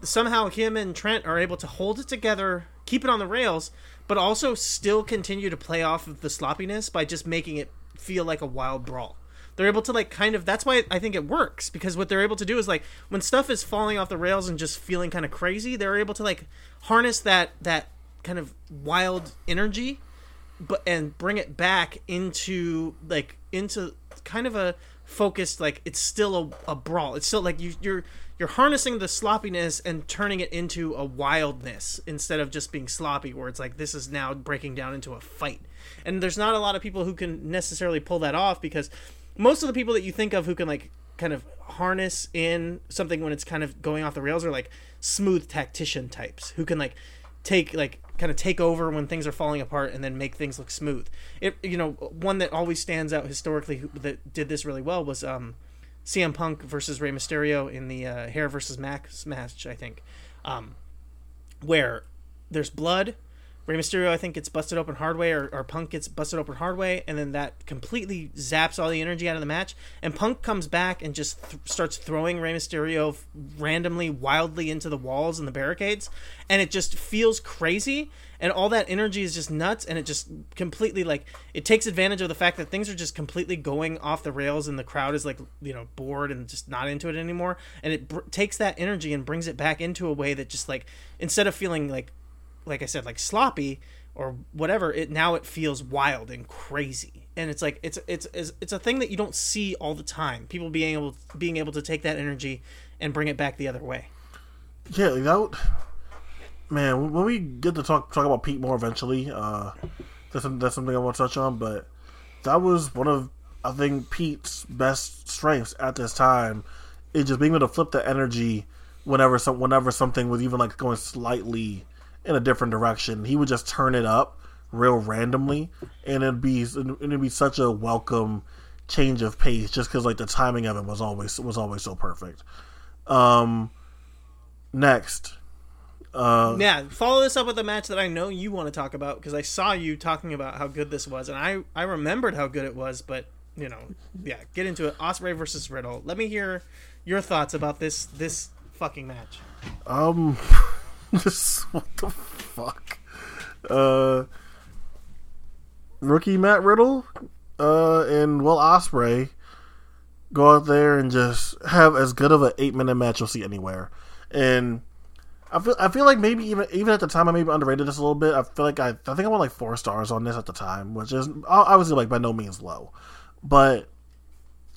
somehow him and Trent are able to hold it together, keep it on the rails, but also still continue to play off of the sloppiness by just making it feel like a wild brawl. They're able to like kind of that's why I think it works because what they're able to do is like when stuff is falling off the rails and just feeling kind of crazy, they're able to like harness that that kind of wild energy but and bring it back into like into kind of a focused like it's still a, a brawl. It's still like you, you're you're harnessing the sloppiness and turning it into a wildness instead of just being sloppy where it's like this is now breaking down into a fight. And there's not a lot of people who can necessarily pull that off because most of the people that you think of who can like kind of harness in something when it's kind of going off the rails are like smooth tactician types who can like take like kind of take over when things are falling apart and then make things look smooth. It you know one that always stands out historically who, that did this really well was um, CM Punk versus Rey Mysterio in the uh, Hair versus Mask match I think, um, where there's blood. Rey Mysterio, I think, gets busted open hard way, or, or Punk gets busted open hard way, and then that completely zaps all the energy out of the match. And Punk comes back and just th- starts throwing Rey Mysterio randomly, wildly into the walls and the barricades, and it just feels crazy. And all that energy is just nuts, and it just completely like it takes advantage of the fact that things are just completely going off the rails, and the crowd is like you know bored and just not into it anymore. And it br- takes that energy and brings it back into a way that just like instead of feeling like like I said, like sloppy or whatever, it now it feels wild and crazy. And it's like it's it's it's, a thing that you don't see all the time. People being able being able to take that energy and bring it back the other way. Yeah, that man. When we get to talk talk about Pete more eventually, uh, that's that's something I want to touch on. But that was one of I think Pete's best strengths at this time is just being able to flip the energy whenever some whenever something was even like going slightly in a different direction. He would just turn it up real randomly, and it'd be it'd be such a welcome change of pace just because like the timing of it was always was always so perfect. Um, next, uh, Yeah, follow this up with a match that I know you want to talk about because I saw you talking about how good this was, and I I remembered how good it was, but you know, yeah, get into it. Ospreay versus Riddle. Let me hear your thoughts about this this fucking match. Um, just what the fuck? Uh, rookie Matt Riddle, uh, and Will Ospreay go out there and just have as good of an eight minute match you'll see anywhere. And I feel I feel like maybe even even at the time I maybe underrated this a little bit. I feel like I I think I went like four stars on this at the time, which is obviously like by no means low, but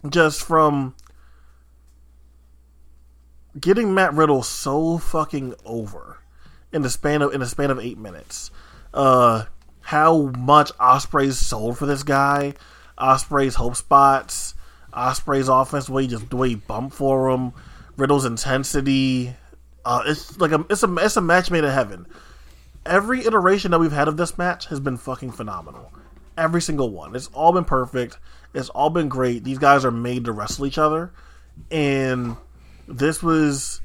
just from getting Matt Riddle so fucking over in the span of in the span of eight minutes. Uh, how much Ospreay's sold for this guy, Ospreay's hope spots, Ospreay's offense, the way he just the way he bumped for him, Riddle's intensity. Uh, it's like a it's a it's a match made in heaven. Every iteration that we've had of this match has been fucking phenomenal. Every single one. It's all been perfect. It's all been great. These guys are made to wrestle each other, and this was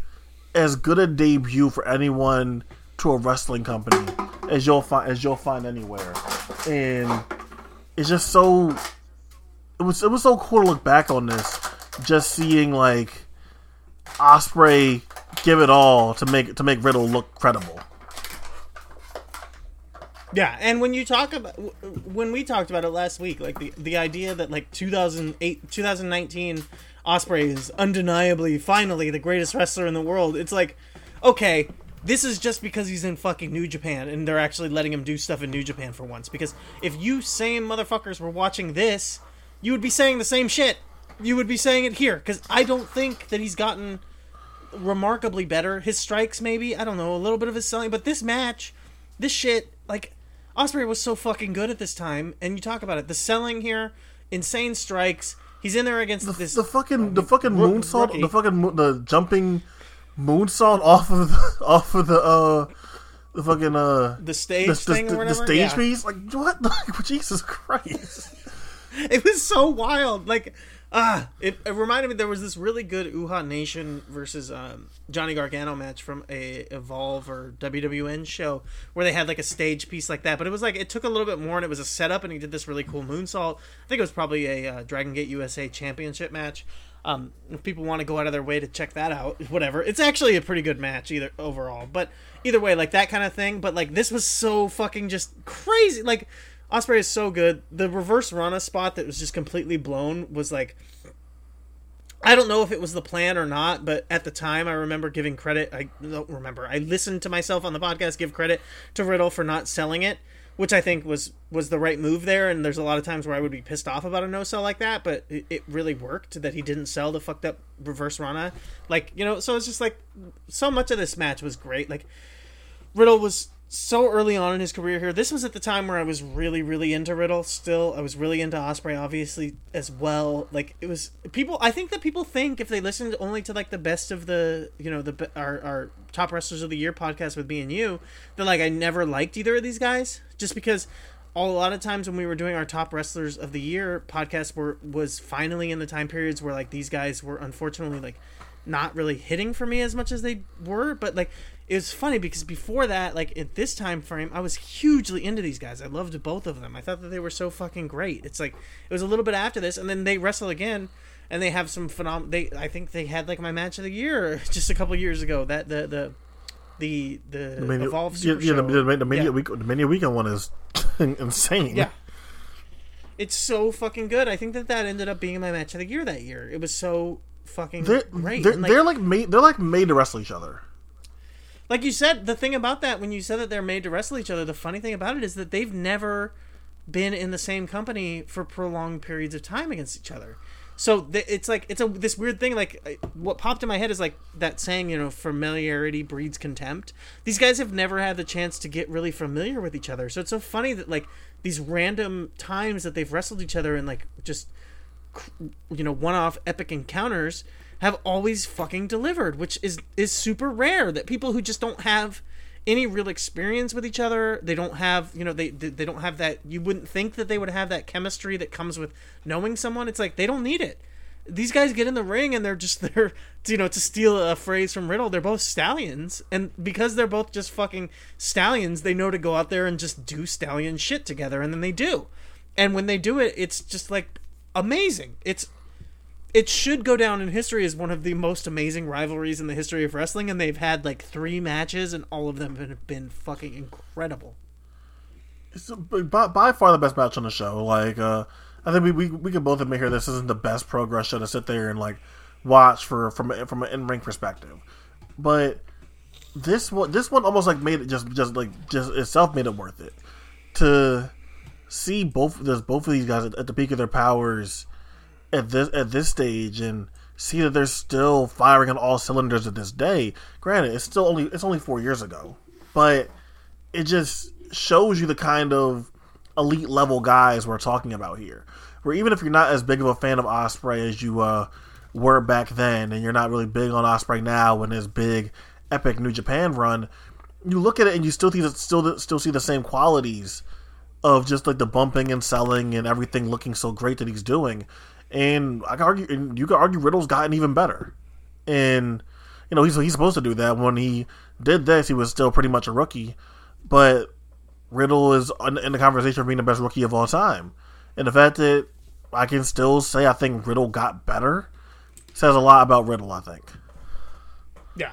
as good a debut for anyone to a wrestling company as you'll find as you'll find anywhere. And it's just so it was it was so cool to look back on this, just seeing like Ospreay give it all to make to make Riddle look credible. Yeah, and when you talk about when we talked about it last week, like the the idea that like 2008 2019 Ospreay is undeniably finally the greatest wrestler in the world. It's like okay, this is just because he's in fucking New Japan and they're actually letting him do stuff in New Japan for once because if you same motherfuckers were watching this, you would be saying the same shit. You would be saying it here cuz I don't think that he's gotten remarkably better. His strikes maybe, I don't know, a little bit of his selling, but this match, this shit like Ospreay was so fucking good at this time, and you talk about it. The selling here, insane strikes. He's in there against this. The fucking the fucking moonsault, rookie. the fucking the jumping moonsault off of the, off of the uh the fucking uh the stage the, thing the, or whatever. the stage Yeah. piece. Like what? Like Jesus Christ! It was so wild. Like, ah, it, it reminded me there was this really good Uhaa Nation versus um, Johnny Gargano match from a Evolve or WWN show where they had like a stage piece like that. But it was like it took a little bit more, and it was a setup, and he did this really cool moonsault. I think it was probably a uh, Dragon Gate USA Championship match. Um, if people want to go out of their way to check that out, whatever. It's actually a pretty good match either overall. But either way, like that kind of thing. But like this was so fucking just crazy. Like Ospreay is so good. The reverse Rana spot that was just completely blown was like I don't know if it was the plan or not, but at the time I remember giving credit. I don't remember. I listened to myself on the podcast give credit to Riddle for not selling it, which I think was was the right move there. And there's a lot of times where I would be pissed off about a no sell like that, but it, it really worked that he didn't sell the fucked up reverse Rana. Like you know, so it's just like so much of this match was great. Like Riddle was so early on in his career here. This was at the time where I was really, really into Riddle. Still, I was really into Ospreay, obviously as well. Like it was people. I think that people think if they listened only to like the best of the, you know, the our our top wrestlers of the year podcast with me and you, that like I never liked either of these guys, just because. All, a lot of times when we were doing our top wrestlers of the year podcast were was finally in the time periods where like these guys were unfortunately like not really hitting for me as much as they were but like it was funny because before that like at this time frame i was hugely into these guys i loved both of them i thought that they were so fucking great it's like it was a little bit after this and then they wrestle again and they have some phenom they i think they had like my match of the year just a couple years ago that the the the the, I mean, evolve yeah, super yeah, the, show. the, the Mania Yeah. week, the Mania weekend one is insane. Yeah. It's so fucking good. I think that that ended up being my match of the year that year. It was so fucking they're great. they're, And, like, they're like made they're like made to wrestle each other. Like you said, the thing about that when you said that they're made to wrestle each other, the funny thing about it is that they've never been in the same company for prolonged periods of time against each other. So th- it's like it's a this weird thing. Like what popped in my head is like that saying, you know, familiarity breeds contempt. These guys have never had the chance to get really familiar with each other. So it's so funny that like these random times that they've wrestled each other and like just you know one-off epic encounters have always fucking delivered which is is super rare that people who just don't have any real experience with each other they don't have you know they they don't have that you wouldn't think that they would have that chemistry that comes with knowing someone. It's like they don't need it. These guys get in the ring and they're just they're you know to steal a phrase from riddle they're both stallions. And because they're both just fucking stallions they know to go out there and just do stallion shit together and then they do. And when they do it it's just like amazing. It's it should go down in history as one of the most amazing rivalries in the history of wrestling and they've had like three matches and all of them have been fucking incredible. It's by, by far the best match on the show. Like, uh, I think we, we we can both admit here this isn't the best progress show to sit there and like watch for from from an in ring perspective, but this one this one almost like made it just just like just itself made it worth it. To see both there's both of these guys at, at the peak of their powers at this at this stage and see that they're still firing on all cylinders at this day. Granted, it's still only it's only four years ago, but it just shows you the kind of elite level guys we're talking about here. Where even if you're not as big of a fan of Ospreay as you uh, were back then, and you're not really big on Ospreay now in his big epic New Japan run, you look at it and you still see the, still still see the same qualities of just like the bumping and selling and everything looking so great that he's doing. And I can argue, and you could argue Riddle's gotten even better. And you know he's he's supposed to do that. When he did this, he was still pretty much a rookie, but Riddle is in the conversation of being the best rookie of all time. And the fact that I can still say I think Riddle got better says a lot about Riddle. I think. yeah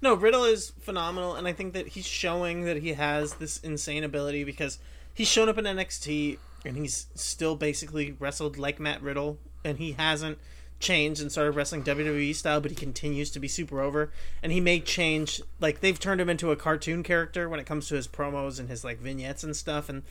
No, Riddle is phenomenal, and I think that he's showing that he has this insane ability because he's shown up in NXT and he's still basically wrestled like Matt Riddle, and he hasn't changed and started wrestling WWE style, but he continues to be super over. And he may change, like they've turned him into a cartoon character when it comes to his promos and his like vignettes and stuff, and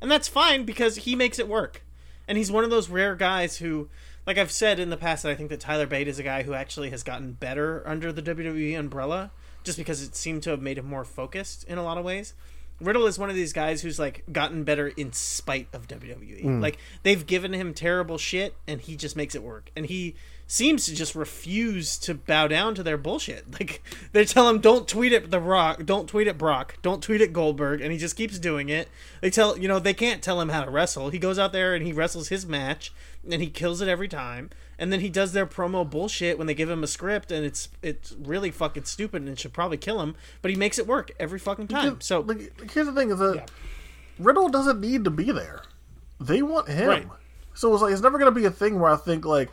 and that's fine because he makes it work. And he's one of those rare guys who, like I've said in the past, that I think that Tyler Bate is a guy who actually has gotten better under the WWE umbrella, just because it seemed to have made him more focused in a lot of ways. Riddle is one of these guys who's like gotten better in spite of WWE. Hmm. Like they've given him terrible shit and he just makes it work. And he seems to just refuse to bow down to their bullshit. Like they tell him don't tweet at the Rock, don't tweet at Brock, don't tweet at Goldberg and he just keeps doing it. They tell, you know, they can't tell him how to wrestle. He goes out there and he wrestles his match and he kills it every time. And then he does their promo bullshit when they give him a script and it's it's really fucking stupid and it should probably kill him, but he makes it work every fucking time. So like, here's the thing: is that Yeah. Riddle doesn't need to be there. They want him. Right. So it's like it's never gonna be a thing where I think like,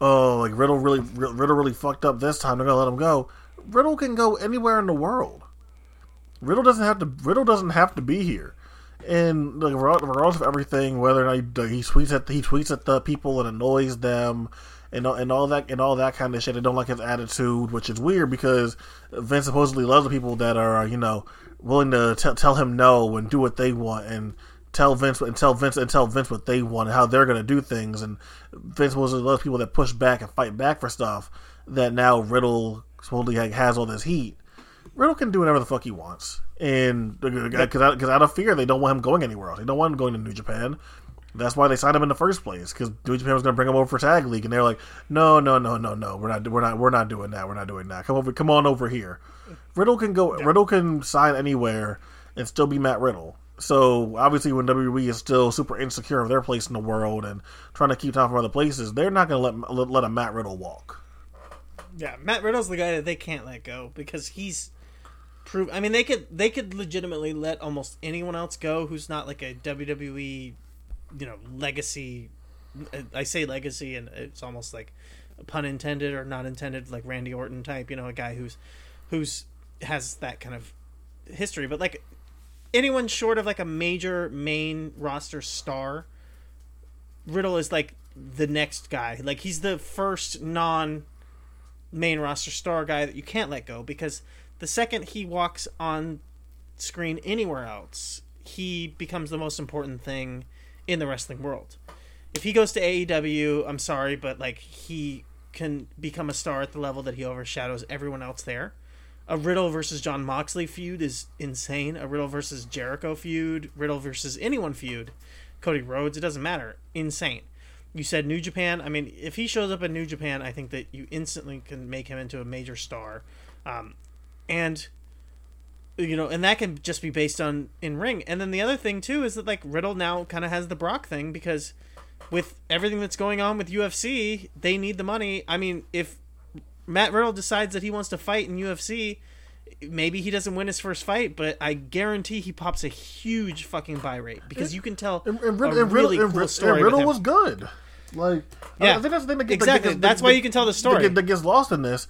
oh, like Riddle really Riddle really fucked up this time. They're gonna let him go. Riddle can go anywhere in the world. Riddle doesn't have to. Riddle doesn't have to be here. And like, regardless of everything, whether or not he, he tweets at he tweets at the people and annoys them, and and all that and all that kind of shit. They don't like his attitude, which is weird because Vince supposedly loves the people that are you know willing to t- tell him no and do what they want and tell Vince and tell Vince and tell Vince what they want and how they're going to do things. And Vince supposedly those people that push back and fight back for stuff. That now Riddle supposedly has all this heat. Riddle can do whatever the fuck he wants, and because out, out of fear, they don't want him going anywhere else. They don't want him going to New Japan. That's why they signed him in the first place, because New Japan was going to bring him over for tag league, and they're like, "No, no, no, no, no, we're not, we're not, we're not doing that. We're not doing that. Come over, come on over here." Riddle can go. Riddle can sign anywhere and still be Matt Riddle. So obviously, when WWE is still super insecure of their place in the world and trying to keep top from other places, they're not going to let let, a Matt Riddle walk. Yeah, Matt Riddle's the guy that they can't let go because he's prove. I mean, they could they could legitimately let almost anyone else go who's not like a WWE, you know, legacy. I say legacy, and it's almost like pun intended or not intended, like Randy Orton type. You know, a guy who's who's has that kind of history, but like anyone short of like a major main roster star, Riddle is like the next guy. Like he's the first non main roster star guy that you can't let go because the second he walks on screen anywhere else, he becomes the most important thing in the wrestling world. If he goes to AEW, I'm sorry, but like he can become a star at the level that he overshadows everyone else there. A Riddle versus Jon Moxley feud is insane. A Riddle versus Jericho feud, Riddle versus anyone feud, Cody Rhodes, it doesn't matter. Insane. You said New Japan. I mean, if he shows up in New Japan, I think that you instantly can make him into a major star. Um, and you know, and that can just be based on in ring. And then the other thing too is that like Riddle now kind of has the Brock thing because with everything that's going on with UFC, they need the money. I mean, if Matt Riddle decides that he wants to fight in UFC, maybe he doesn't win his first fight, but I guarantee he pops a huge fucking buy rate because you can tell And, and, a Riddle, and really Riddle, cool and story with Riddle was good. Like, Yeah, I think that's the thing that get- exactly. that- that- That's that- why you can tell the story. that gets lost in this.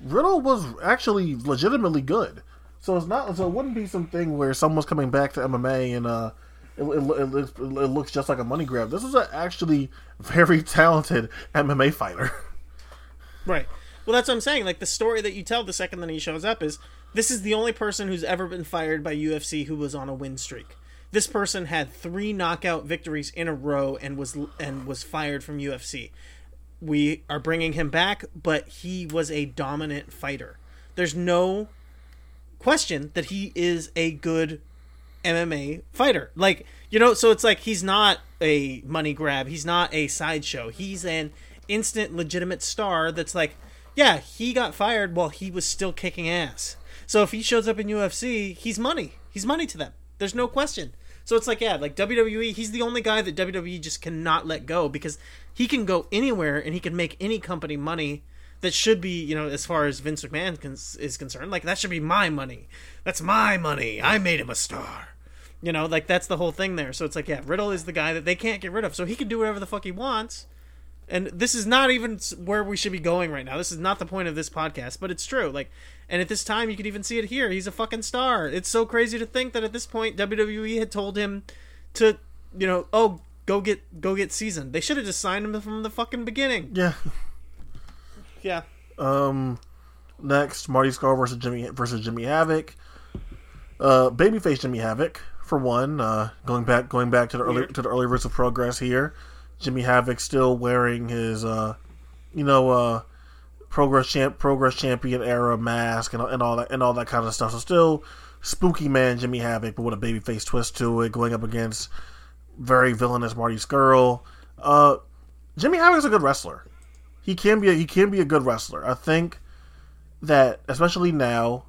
Riddle was actually legitimately good. So it's not. So it wouldn't be something where someone's coming back to MMA and uh, it, it, it, it, looks just like a money grab. This is a actually very talented MMA fighter. Right. Well, that's what I'm saying. Like the story that you tell the second that he shows up is this is the only person who's ever been fired by UFC who was on a win streak. This person had three knockout victories in a row and was and was fired from UFC. We are bringing him back, but he was a dominant fighter. There's no question that he is a good MMA fighter. Like, you know, so it's like he's not a money grab. He's not a sideshow. He's an instant legitimate star that's like, yeah, he got fired while he was still kicking ass. So if he shows up in UFC, he's money. He's money to them. There's no question. So it's like, yeah, like WWE, he's the only guy that WWE just cannot let go because he can go anywhere and he can make any company money that should be, you know, as far as Vince McMahon is concerned, like that should be my money. That's my money. I made him a star. You know, like that's the whole thing there. So it's like, yeah, Riddle is the guy that they can't get rid of. So he can do whatever the fuck he wants, And this is not even where we should be going right now. This is not the point of this podcast, but it's true. Like, and at this time, you could even see it here. He's a fucking star. It's so crazy to think that at this point, WWE had told him to, you know, oh, go get go get seasoned. They should have just signed him from the fucking beginning. Yeah. Yeah. Um, next, Marty Scurll versus Jimmy versus Jimmy Havoc. Uh, babyface Jimmy Havoc for one. Uh, going back going back to the early Weird. to the early roots of progress here. Jimmy Havoc still wearing his uh, you know uh, progress champ progress champion era mask and, and all that and all that kind of stuff. So still spooky man Jimmy Havoc, but with a babyface twist to it, going up against very villainous Marty Scurll. Uh, Jimmy Havoc's a good wrestler he can be a, he can be a good wrestler. I think that especially now,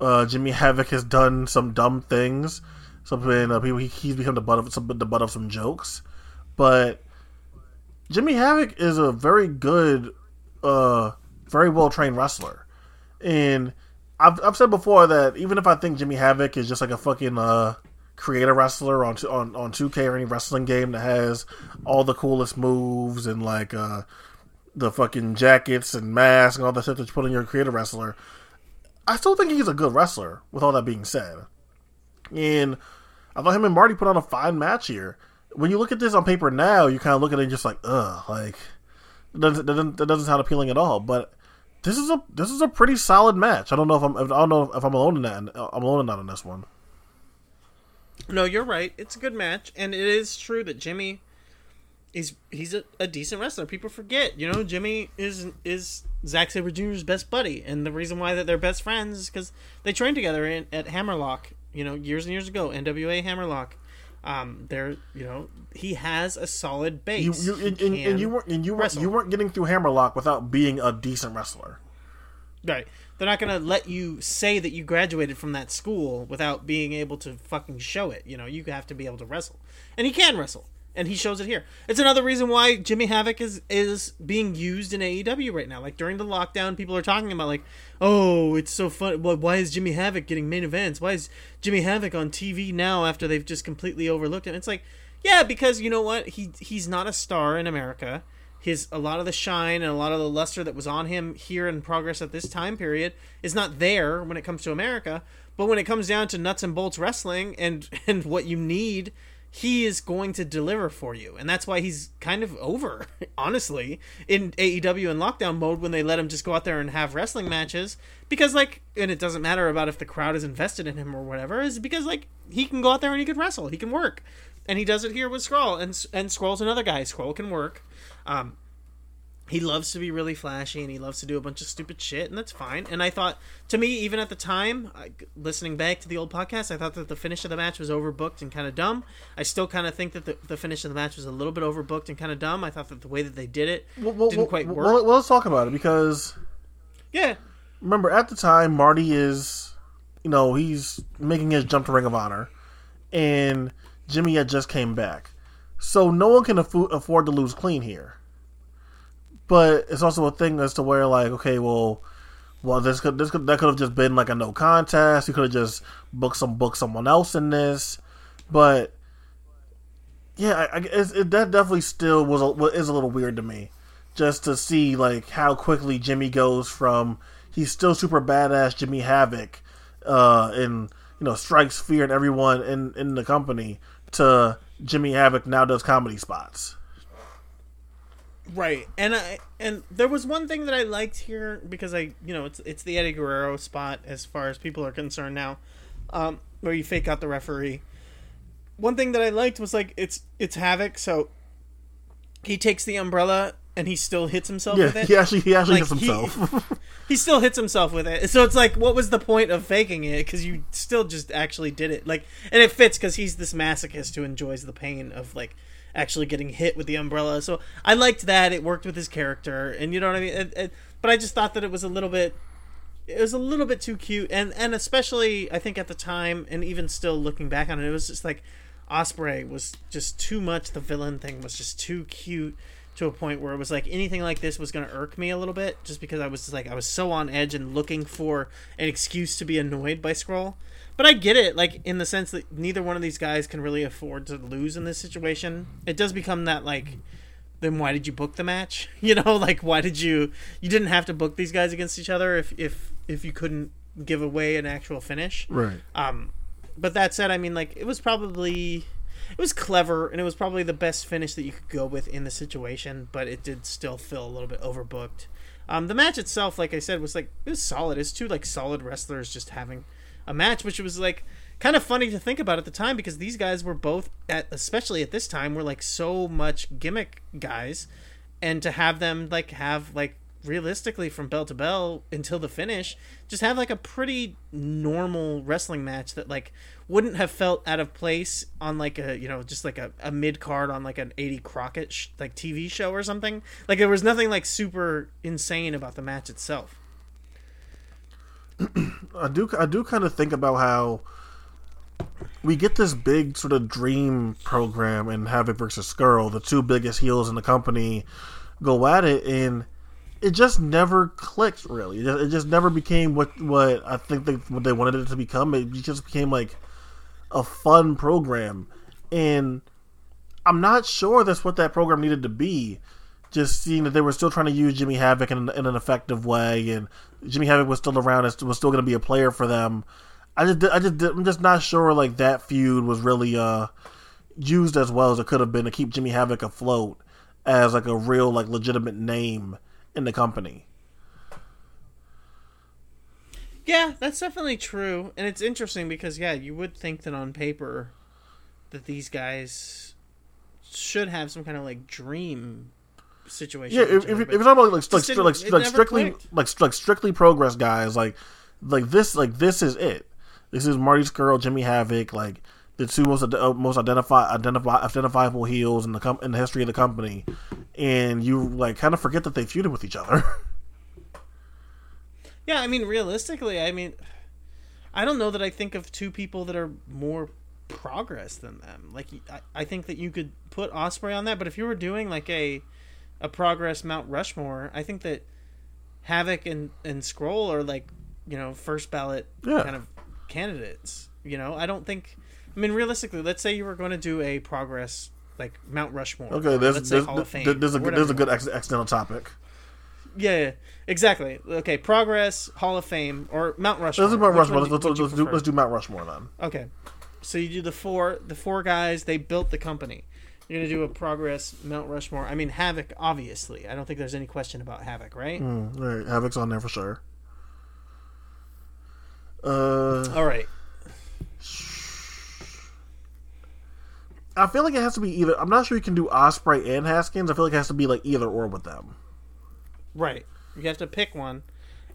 uh, Jimmy Havoc has done some dumb things. Something uh, people he, he's become the butt of some the butt of some jokes, but Jimmy Havoc is a very good, uh, very well trained wrestler, and I've I've said before that even if I think Jimmy Havoc is just like a fucking uh creator wrestler on on on 2K or any wrestling game that has all the coolest moves and like uh the fucking jackets and masks and all that stuff that you put on your creator wrestler. I still think he's a good wrestler. With all that being said, and I thought him and Marty put on a fine match here. When you look at this on paper now, you kind of look at it and just like, ugh, like that doesn't, that doesn't, sound appealing at all. But this is a this is a pretty solid match. I don't know if I'm I don't know if I'm alone in that. Uh, I'm alone in that on this one. No, you're right. It's a good match, and it is true that Jimmy is he's a, a decent wrestler. People forget, you know, Jimmy is is Zack Sabre Jr.'s best buddy, and the reason why that they're best friends is because they trained together in, at Hammerlock, you know, years and years ago, NWA Hammerlock. Um, they're you know he has a solid base. you He and, and, and you weren't and you weren't you weren't getting through Hammerlock without being a decent wrestler. Right. They're not going to let you say that you graduated from that school without being able to fucking show it. You know, you have to be able to wrestle. And he can wrestle. And he shows it here. It's another reason why Jimmy Havoc is is being used in AEW right now. Like during the lockdown, people are talking about like, "Oh, it's so fun. Why is Jimmy Havoc getting main events? Why is Jimmy Havoc on TV now after they've just completely overlooked him?" It's like, yeah, because you know what? He he's not a star in America his a lot of the shine and a lot of the luster that was on him here in progress at this time period is not there when it comes to America. But when it comes down to nuts and bolts wrestling and and what you need, he is going to deliver for you, and that's why he's kind of over, honestly, in AEW and lockdown mode when they let him just go out there and have wrestling matches. Because like, and it doesn't matter about if the crowd is invested in him or whatever, is because like he can go out there and he can wrestle, he can work, and he does it here with Scurll, and and Scurll's another guy. Scurll can work. Um, he loves to be really flashy and he loves to do a bunch of stupid shit and that's fine. And i thought to me even at the time I, listening back to the old podcast i thought that the finish of the match was overbooked and kind of dumb. I still kind of think that the, the finish of the match was a little bit overbooked and kind of dumb. I thought that the way that they did it Well, well, didn't quite work. well, well, let's talk about it because yeah. remember at the time Marty is, you know, he's making his jump to Ring of Honor, and Jimmy had just came back, so no one can afford to lose clean here. But it's also a thing as to where like, okay, well, well, this could this could that could have just been like a no contest. You could have just booked some book someone else in this, but yeah, I, I, it, that definitely still was a, is a little weird to me, just to see like how quickly Jimmy goes from he's still super badass Jimmy Havoc, uh, and you know strikes fear in everyone in in the company to Jimmy Havoc now does comedy spots. Right, and I and there was one thing that I liked here because I you know it's it's the Eddie Guerrero spot as far as people are concerned now, um, where you fake out the referee. One thing that I liked was like it's it's Havoc, so he takes the umbrella and he still hits himself Yeah, with it. he actually he actually Like, hits he- himself. he still hits himself with it. So it's like, what was the point of faking it? Because you still just actually did it. Like, and it fits because he's this masochist who enjoys the pain of like actually getting hit with the umbrella. So I liked that. It worked with his character, and you know what I mean. It, it, but I just thought that it was a little bit. It was a little bit too cute, and and especially I think at the time, and even still looking back on it, it was just like Ospreay was just too much. The villain thing was just too cute to a point where it was like anything like this was going to irk me a little bit just because I was just like I was so on edge and looking for an excuse to be annoyed by Scurll. But I get it like in the sense that neither one of these guys can really afford to lose in this situation. It does become that like then why did you book the match? You know, like why did you you didn't have to book these guys against each other if if if you couldn't give away an actual finish. Right. Um, but that said, I mean, like it was probably it was clever and it was probably the best finish that you could go with in the situation, but it did still feel a little bit overbooked. Um, the match itself, like I said, was like it was solid. It's two like solid wrestlers just having a match, which was like kind of funny to think about at the time because these guys were both at especially at this time were like so much gimmick guys. And to have them like have like realistically from bell to bell until the finish just have like a pretty normal wrestling match that like wouldn't have felt out of place on like a you know just like a, a mid card on like an 80 crockett sh- like tv show or something. Like there was nothing like super insane about the match itself I do I do kind of think about how we get this big sort of dream program in Havoc versus Scurll, the two biggest heels in the company go at it, and it just never clicked. Really, it just, never became what what I think they what they wanted it to become. It just became like a fun program, and I'm not sure that's what that program needed to be. Just seeing that they were still trying to use Jimmy Havoc in, in an effective way, and Jimmy Havoc was still around, and was still going to be a player for them. I just, I just, I'm just not sure like that feud was really uh used as well as it could have been to keep Jimmy Havoc afloat as like a real like legitimate name in the company. Yeah, that's definitely true, and it's interesting because yeah, you would think that on paper that these guys should have some kind of like dream situation. Yeah, if, if, if it's not about like like, like, didn't- like, like strictly clicked. like like strictly progress guys like like this like this is it. This is Marty Scurll, Jimmy Havoc, like the two most uh, most identify identify identifiable heels in the com- in the history of the company, and you like kind of forget that they feuded with each other. Yeah, I mean, realistically, I mean, I don't know that I think of two people that are more progress than them. Like, I, I think that you could put Ospreay on that, but if you were doing like a a progress Mount Rushmore, I think that Havoc and and Scurll are like you know first ballot Yeah. kind of candidates. You know, I don't think. I mean, realistically, let's say you were going to do a progress like Mount Rushmore. Okay, there's there's, of Fame. there's, there's a good, there's a good ex- accidental topic. Yeah, yeah, exactly. Okay, progress, Hall of Fame, or Mount Rushmore. Let's do Mount Which Rushmore. Let's, let's, let's, do, let's do Mount Rushmore then. Okay, so you do the four, the four guys. They built the company. You're gonna do a progress Mount Rushmore. I mean Havoc, obviously. I don't think there's any question about Havoc, right? Mm, right, Havoc's on there for sure. Uh, All right. I feel like it has to be either. I'm not sure you can do Ospreay and Haskins. I feel like it has to be like either or with them. Right. You have to pick one.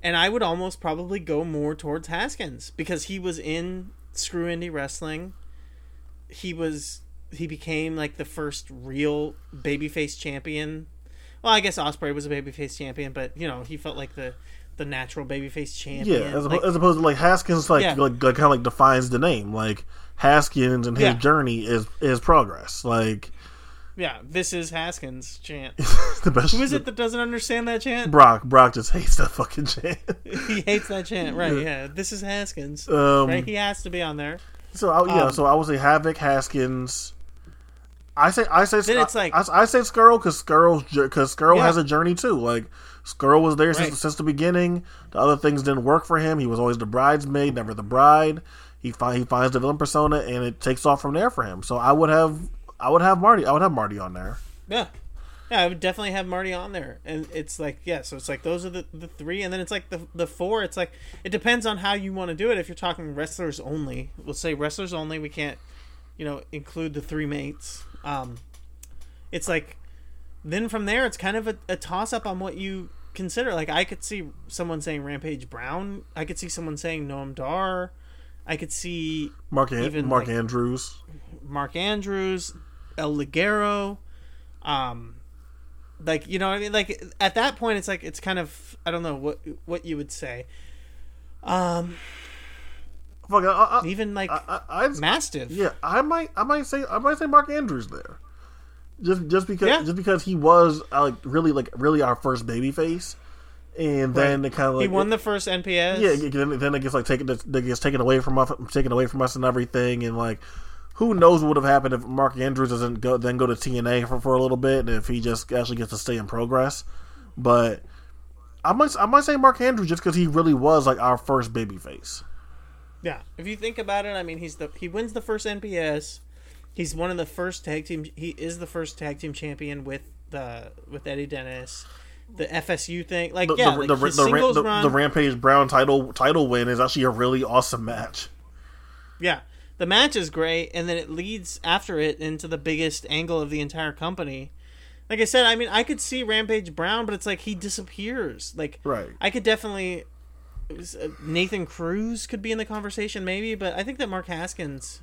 And I would almost probably go more towards Haskins because he was in Screw Indie Wrestling. He was he became like the first real babyface champion. Well, I guess Ospreay was a babyface champion, but you know, he felt like the the natural babyface champion. Yeah, as, Like, as opposed to like Haskins, like Yeah. like, like kind of like defines the name. Like Haskins and his Yeah. journey is is progress. Like yeah, this is Haskins chant. the best. Who is it that doesn't understand that chant? Brock. Brock just hates that fucking chant. he hates that chant, right? Yeah, this is Haskins. Um, right, he has to be on there. So I, yeah, Um, so I would say Havoc, Haskins. I say I say Then it's like- I, I say Scurll because Scurll because Scurll Yeah. has a journey too. Like Scurll was there Right. since since the beginning. The other things didn't work for him. He was always the bridesmaid, never the bride. He find he finds the villain persona and it takes off from there for him. So I would have I would have Marty I would have Marty on there. Yeah. Yeah, I would definitely have Marty on there. And it's like, yeah, so it's like those are the, the three. And then it's like the, the four. It's like, it depends on how you want to do it. If you're talking wrestlers only, we'll say wrestlers only. We can't, you know, include the three mates. Um, it's like, then from there, it's kind of a, a toss up on what you consider. Like, I could see someone saying Rampage Brown. I could see someone saying Noam Dar. I could see Mark An- Even, Mark like- Andrews. Mark Andrews, El Ligero, um, like you know, what I mean, like at that point, it's like it's kind of I don't know what what you would say. Um, Fuck, I, I, even like I, I, Mastiff. Yeah, I might, I might say, I might say Mark Andrews there, just, just because, Yeah. just because he was uh, like really, like really our first baby face, and then it kind of like he won the first NPS. yeah, then, then it gets like taken, it gets taken away from us, taken away from us and everything, and like who knows what would have happened if Mark Andrews doesn't go then go to TNA for, for a little bit, and if he just actually gets to stay in progress. But I might I might say Mark Andrews just because he really was like our first babyface. Yeah, if you think about it, I mean, he's the he wins the first NPS. He's one of the first tag team. He is the first tag team champion with the with Eddie Dennis. The FSU thing, like The, yeah, the, like the, the, singles the, run. the Rampage Brown title title win is actually a really awesome match. Yeah. The match is great, and then it leads after it into the biggest angle of the entire company. Like I said, I mean, I could see Rampage Brown, but it's like he disappears. Like, Right. I could definitely. Uh, Nathan Cruz could be in the conversation, maybe, but I think that Mark Haskins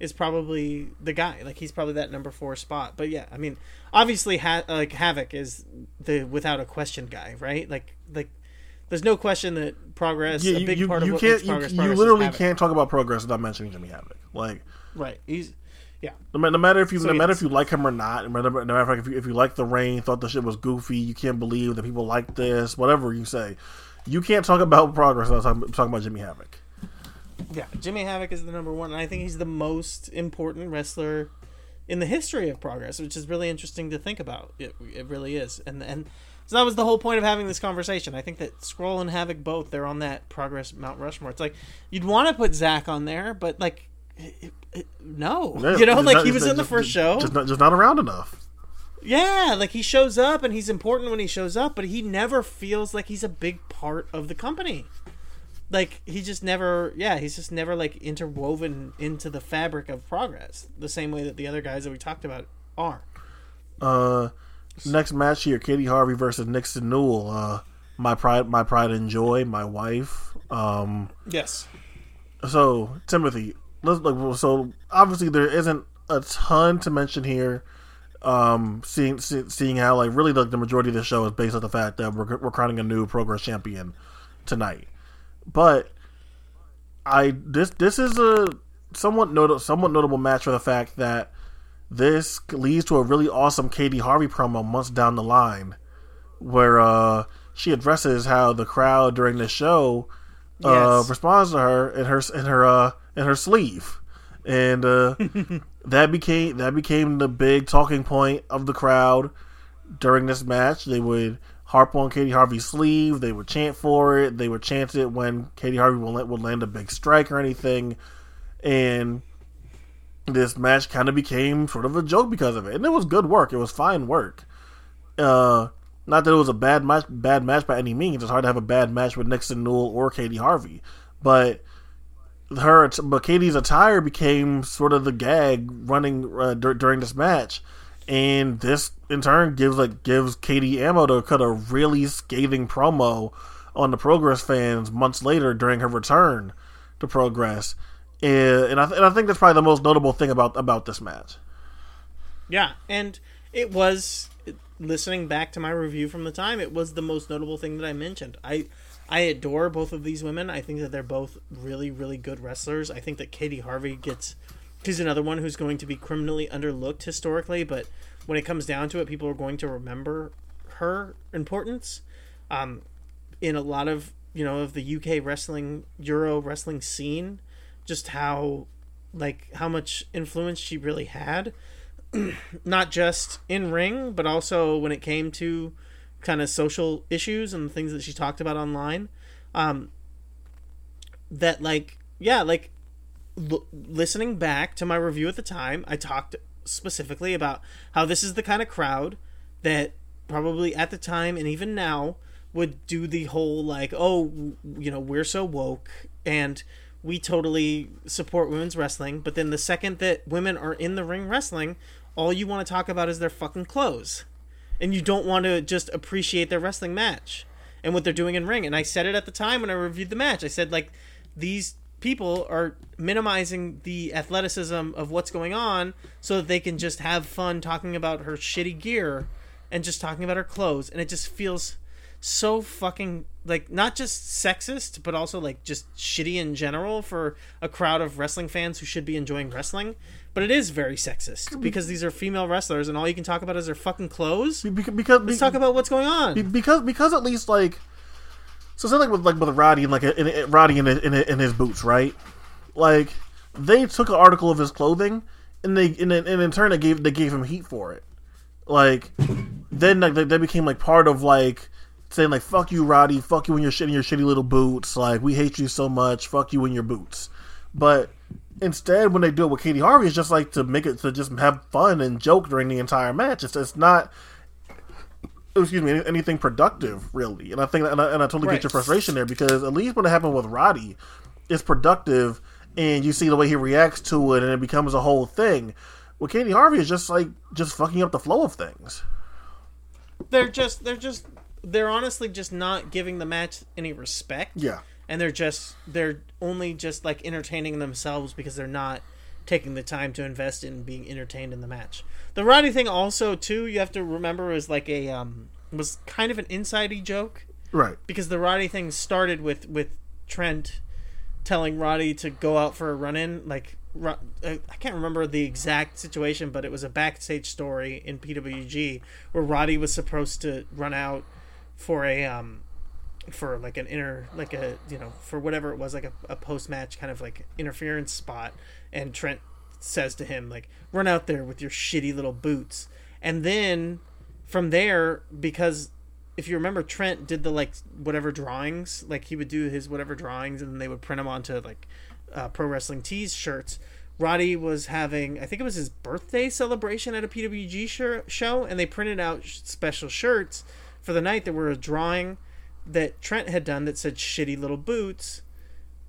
is probably the guy. Like, he's probably that number four spot. But yeah, I mean, obviously, ha- like Havoc is the without a question guy, right? Like, like. There's no question that progress, Yeah, a big you, part you of can't you, progress, you progress literally can't talk about progress without mentioning Jimmy Havoc. Like Right. He's, yeah. no, no matter if you So, no matter if you like him or not, no matter, no matter if you, if you like the rain, thought the shit was goofy, you can't believe that people like this, whatever you say, you can't talk about progress without talking, talking about Jimmy Havoc. Yeah, Jimmy Havoc is the number one, and I think he's the most important wrestler in the history of Progress, which is really interesting to think about. It, it really is, and and so that was the whole point of having this conversation. I think that Scurll and Havoc both they're on that Progress Mount Rushmore. It's like you'd want to put Zack on there, but like, it, it, no, you know, like not- he was in the first show. just not, just not around enough. Yeah, like he shows up and he's important when he shows up, but he never feels like he's a big part of the company. Like he just never, yeah, he's just never like interwoven into the fabric of progress the same way that the other guys that we talked about are. Uh, next match here: Katey Harvey versus Nixon Newell. Uh, my pride, my pride and joy, my wife. Um, Yes. so Timothy, let's like so obviously there isn't a ton to mention here. Um, seeing see, seeing how like really like the majority of the show is based on the fact that we're we're crowning a new progress champion tonight, but I this this is a somewhat notable somewhat notable match for the fact that this leads to a really awesome Katey Harvey promo months down the line, where uh she addresses how the crowd during the show uh, Yes. responds to her in her in her uh, in her sleeve, and uh, that became that became the big talking point of the crowd during this match. They would harp on Katey Harvey's sleeve. They would chant for it. They would chant it when Katey Harvey would, would land a big strike or anything, and this match kind of became sort of a joke because of it. And it was good work. It was fine work. Uh, not that it was a bad match, bad match by any means. It's hard to have a bad match with Nixon Newell or Katey Harvey, but her, but Katey's attire became sort of the gag running uh, dur- during this match, and this in turn gives like gives Katie ammo to cut a really scathing promo on the Progress fans months later during her return to Progress, and, and I th- and I think that's probably the most notable thing about about this match. Yeah, and it was listening back to my review from the time. It was the most notable thing that I mentioned. I I adore both of these women. I think that they're both really really good wrestlers. I think that Katey Harvey gets she's another one who's going to be criminally underlooked historically, but when it comes down to it, people are going to remember her importance. Um, in a lot of you know of the UK wrestling Euro wrestling scene, just how like how much influence she really had not just in ring, but also when it came to kind of social issues and things that she talked about online. Um, that like yeah, like l- listening back to my review at the time, I talked specifically about how this is the kind of crowd that probably at the time and even now would do the whole like oh you know we're so woke and we totally support women's wrestling but then the second that women are in the ring wrestling all you want to talk about is their fucking clothes and you don't want to just appreciate their wrestling match and what they're doing in ring. And i said it at the time when i reviewed the match. I said like these people are minimizing the athleticism of what's going on so that they can just have fun talking about her shitty gear and just talking about her clothes. And it just feels so fucking like not just sexist but also like just shitty in general for a crowd of wrestling fans who should be enjoying wrestling but it is very sexist because these are female wrestlers and all you can talk about is their fucking clothes Because, because let's talk about what's going on because because at least like so say like with like with Roddy and like in, in, Roddy in, his- in, his- in his boots, right? Like they took an article of his clothing and they and, then, and in turn they gave they gave him heat for it. Like then like, they, they became like part of like saying like fuck you Roddy, fuck you in your shit in your shitty little boots, like we hate you so much, fuck you in your boots. But instead when they do it with Katey Harvey it's just like to make it to just have fun and joke during the entire match. It's it's not excuse me, anything productive really. And I think, and I, and I totally Right. get your frustration there because at least when it happened with Roddy, it's productive, and you see the way he reacts to it, and it becomes a whole thing. With Katey Harvey, is just like just fucking up the flow of things. They're just they're just they're honestly just not giving the match any respect. Yeah, and they're just they're only just like entertaining themselves because they're not taking the time to invest in being entertained in the match. The Roddy thing also too, you have to remember was like a um was kind of an insidey joke right. because the Roddy thing started with with Trent telling Roddy to go out for a run in like uh, I can't remember the exact situation but it was a backstage story in PWG where Roddy was supposed to run out for a um for like an inner like a you know for whatever it was like a, a post match kind of like interference spot. And Trent says to him like run out there with your shitty little boots. And then from there because if you remember Trent did the like whatever drawings like he would do his whatever drawings and then they would print them onto like uh, pro wrestling tees shirts. Roddy was having I think it was his birthday celebration at a PWG show and they printed out special shirts for the night that were a drawing that Trent had done that said shitty little boots.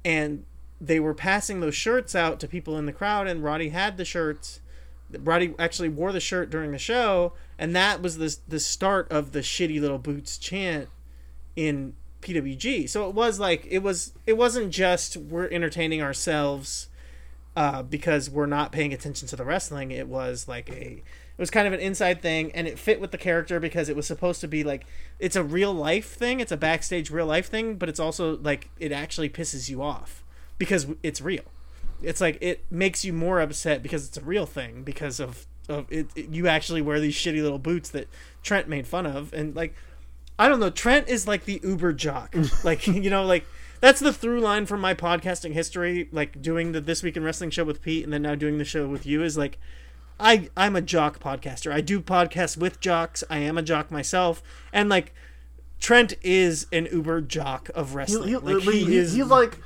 And they were passing those shirts out to people in the crowd and Roddy had the shirts. Roddy actually wore the shirt during the show and that was the the start of the shitty little boots chant in PWG so it was like it was it wasn't just we're entertaining ourselves uh, because we're not paying attention to the wrestling. It was like a it was kind of an inside thing and it fit with the character because it was supposed to be like it's a real life thing it's a backstage real life thing but it's also like it actually pisses you off because it's real. It's like it makes you more upset because it's a real thing because of of it, it- you actually wear these shitty little boots that Trent made fun of and like I don't know Trent is like the uber jock. Like you know like that's the through line from my podcasting history like doing the this week in wrestling show with Pete and then now doing the show with you is like I I'm a jock podcaster. I do podcasts with jocks. I am a jock myself, and like Trent is an uber jock of wrestling. he, like he- he, he- is he's like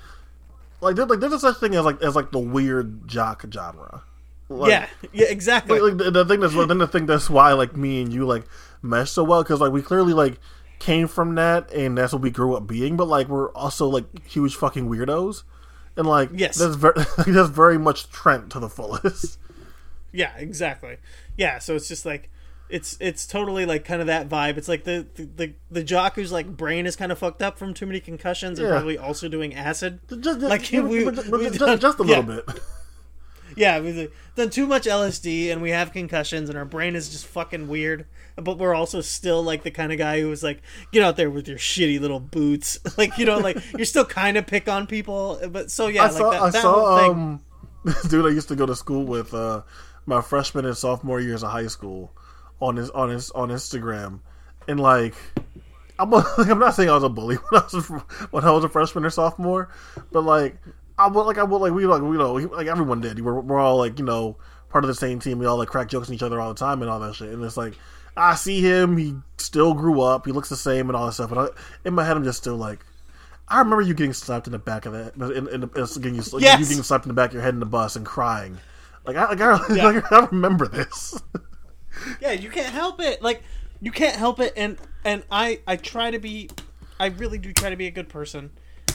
like there's like there's a such thing as like as like the weird jock genre. Like, yeah yeah exactly like, like the, the thing that's then the thing that's why like me and you like mesh so well because like we clearly like came from that and that's what we grew up being but like we're also like huge fucking weirdos and like Yes. that's very that's very much Trent to the fullest yeah exactly yeah. So it's just like it's it's totally like kind of that vibe. It's like the the the, the jock whose like brain is kind of fucked up from too many concussions and Yeah. probably also doing acid. just Like, like we- but we just, done- just a yeah. little bit Yeah, we've done too much LSD and we have concussions and our brain is just fucking weird. But we're also still like the kind of guy who was like, get out there with your shitty little boots. like, you know, like you're still kind of pick on people. But so yeah, I like saw that, I that saw um dude I used to go to school with uh my freshman and sophomore years of high school on his on his on Instagram and like I'm a, I'm not saying I was a bully when I was a, when I was a freshman or sophomore, but like I would like I would like we like we know like everyone did. We're we're all like you know part of the same team. We all like crack jokes on each other all the time and all that shit. And it's like I see him. He still grew up. He looks the same and all that stuff. But I, in my head, I'm just still like. I remember you getting slapped in the back of the in, in the, getting you, Yes! you getting slapped in the back of your head in the bus and crying. Like I, like, I, Yeah. like, I remember this. yeah you can't help it like you can't help it and and i i try to be i really do try to be a good person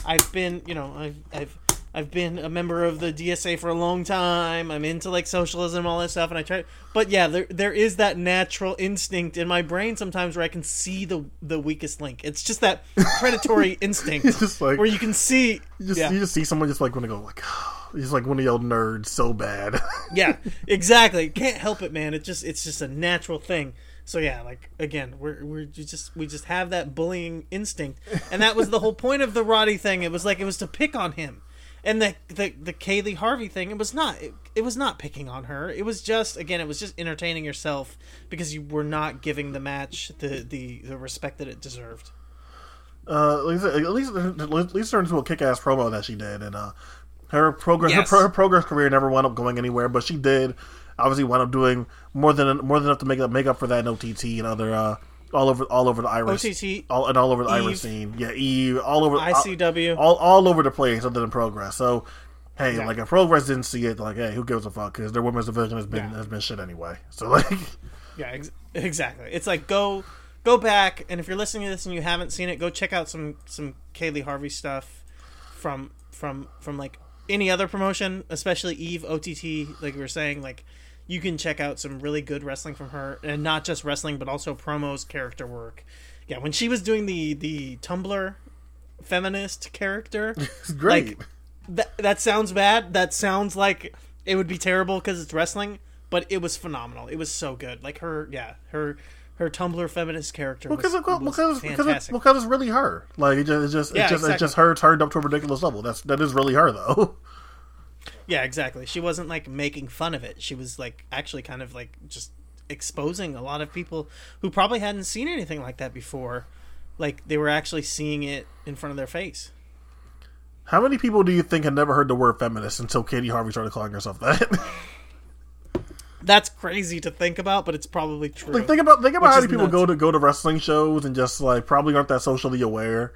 i've been you know i've i've I've been a member of the DSA for a long time. I'm into like socialism all that stuff, and I try. But yeah, there there is that natural instinct in my brain sometimes where I can see the the weakest link. It's just that predatory instinct just like where you can see. you just yeah. you just see someone just like want to go like oh, he's like one of y'all nerds so bad. yeah exactly. Can't help it man. It just it's just a natural thing. So yeah like again we're we're just we just have that bullying instinct. And that was the whole point of the roddy thing. It was like it was to pick on him. And the the, the kaylee harvey thing it was not it, it was not picking on her. It was just again it was just entertaining yourself because you were not giving the match the the, the respect that it deserved. Uh, at least at least at least turned into a kick ass promo that she did, and uh, Her progress, Yes. her, her progress career never wound up going anywhere, but she did obviously wound up doing more than more than enough to make up make up for that in OTT and other uh, all over all over the Irish OTT, all and all over the Eve, Irish scene. Yeah, Eve all over ICW. all all over the place other than Progress. So. Hey, Yeah. like if Progress didn't see it, like, hey, who gives a fuck? Because their women's division has been Yeah. has been shit anyway. So like, Yeah, ex- exactly. It's like go go back, and if you're listening to this and you haven't seen it, go check out some some Kaylee Harvey stuff from from from like any other promotion, especially Eve OTT. Like we were saying, like you can check out some really good wrestling from her, and not just wrestling, but also promos, character work. Yeah, when she was doing the the Tumblr feminist character, it's great. like that that sounds bad. That sounds like it would be terrible because it's wrestling, but it was phenomenal. It was so good. Like her, yeah, her her Tumblr feminist character was, because, was because, because, it's, fantastic. because it's really her. Like it just, it's just, Yeah, it's just, exactly. it's just her turned up to a ridiculous level. That's that is really her though. yeah, exactly. She wasn't like making fun of it. She was like actually kind of like just exposing a lot of people who probably hadn't seen anything like that before. Like they were actually seeing it in front of their face. How many people do you think had never heard the word feminist until Katey Harvey started calling herself that? That's crazy to think about, but it's probably true. like think about think about how many people nuts. go to go to wrestling shows and just like probably aren't that socially aware.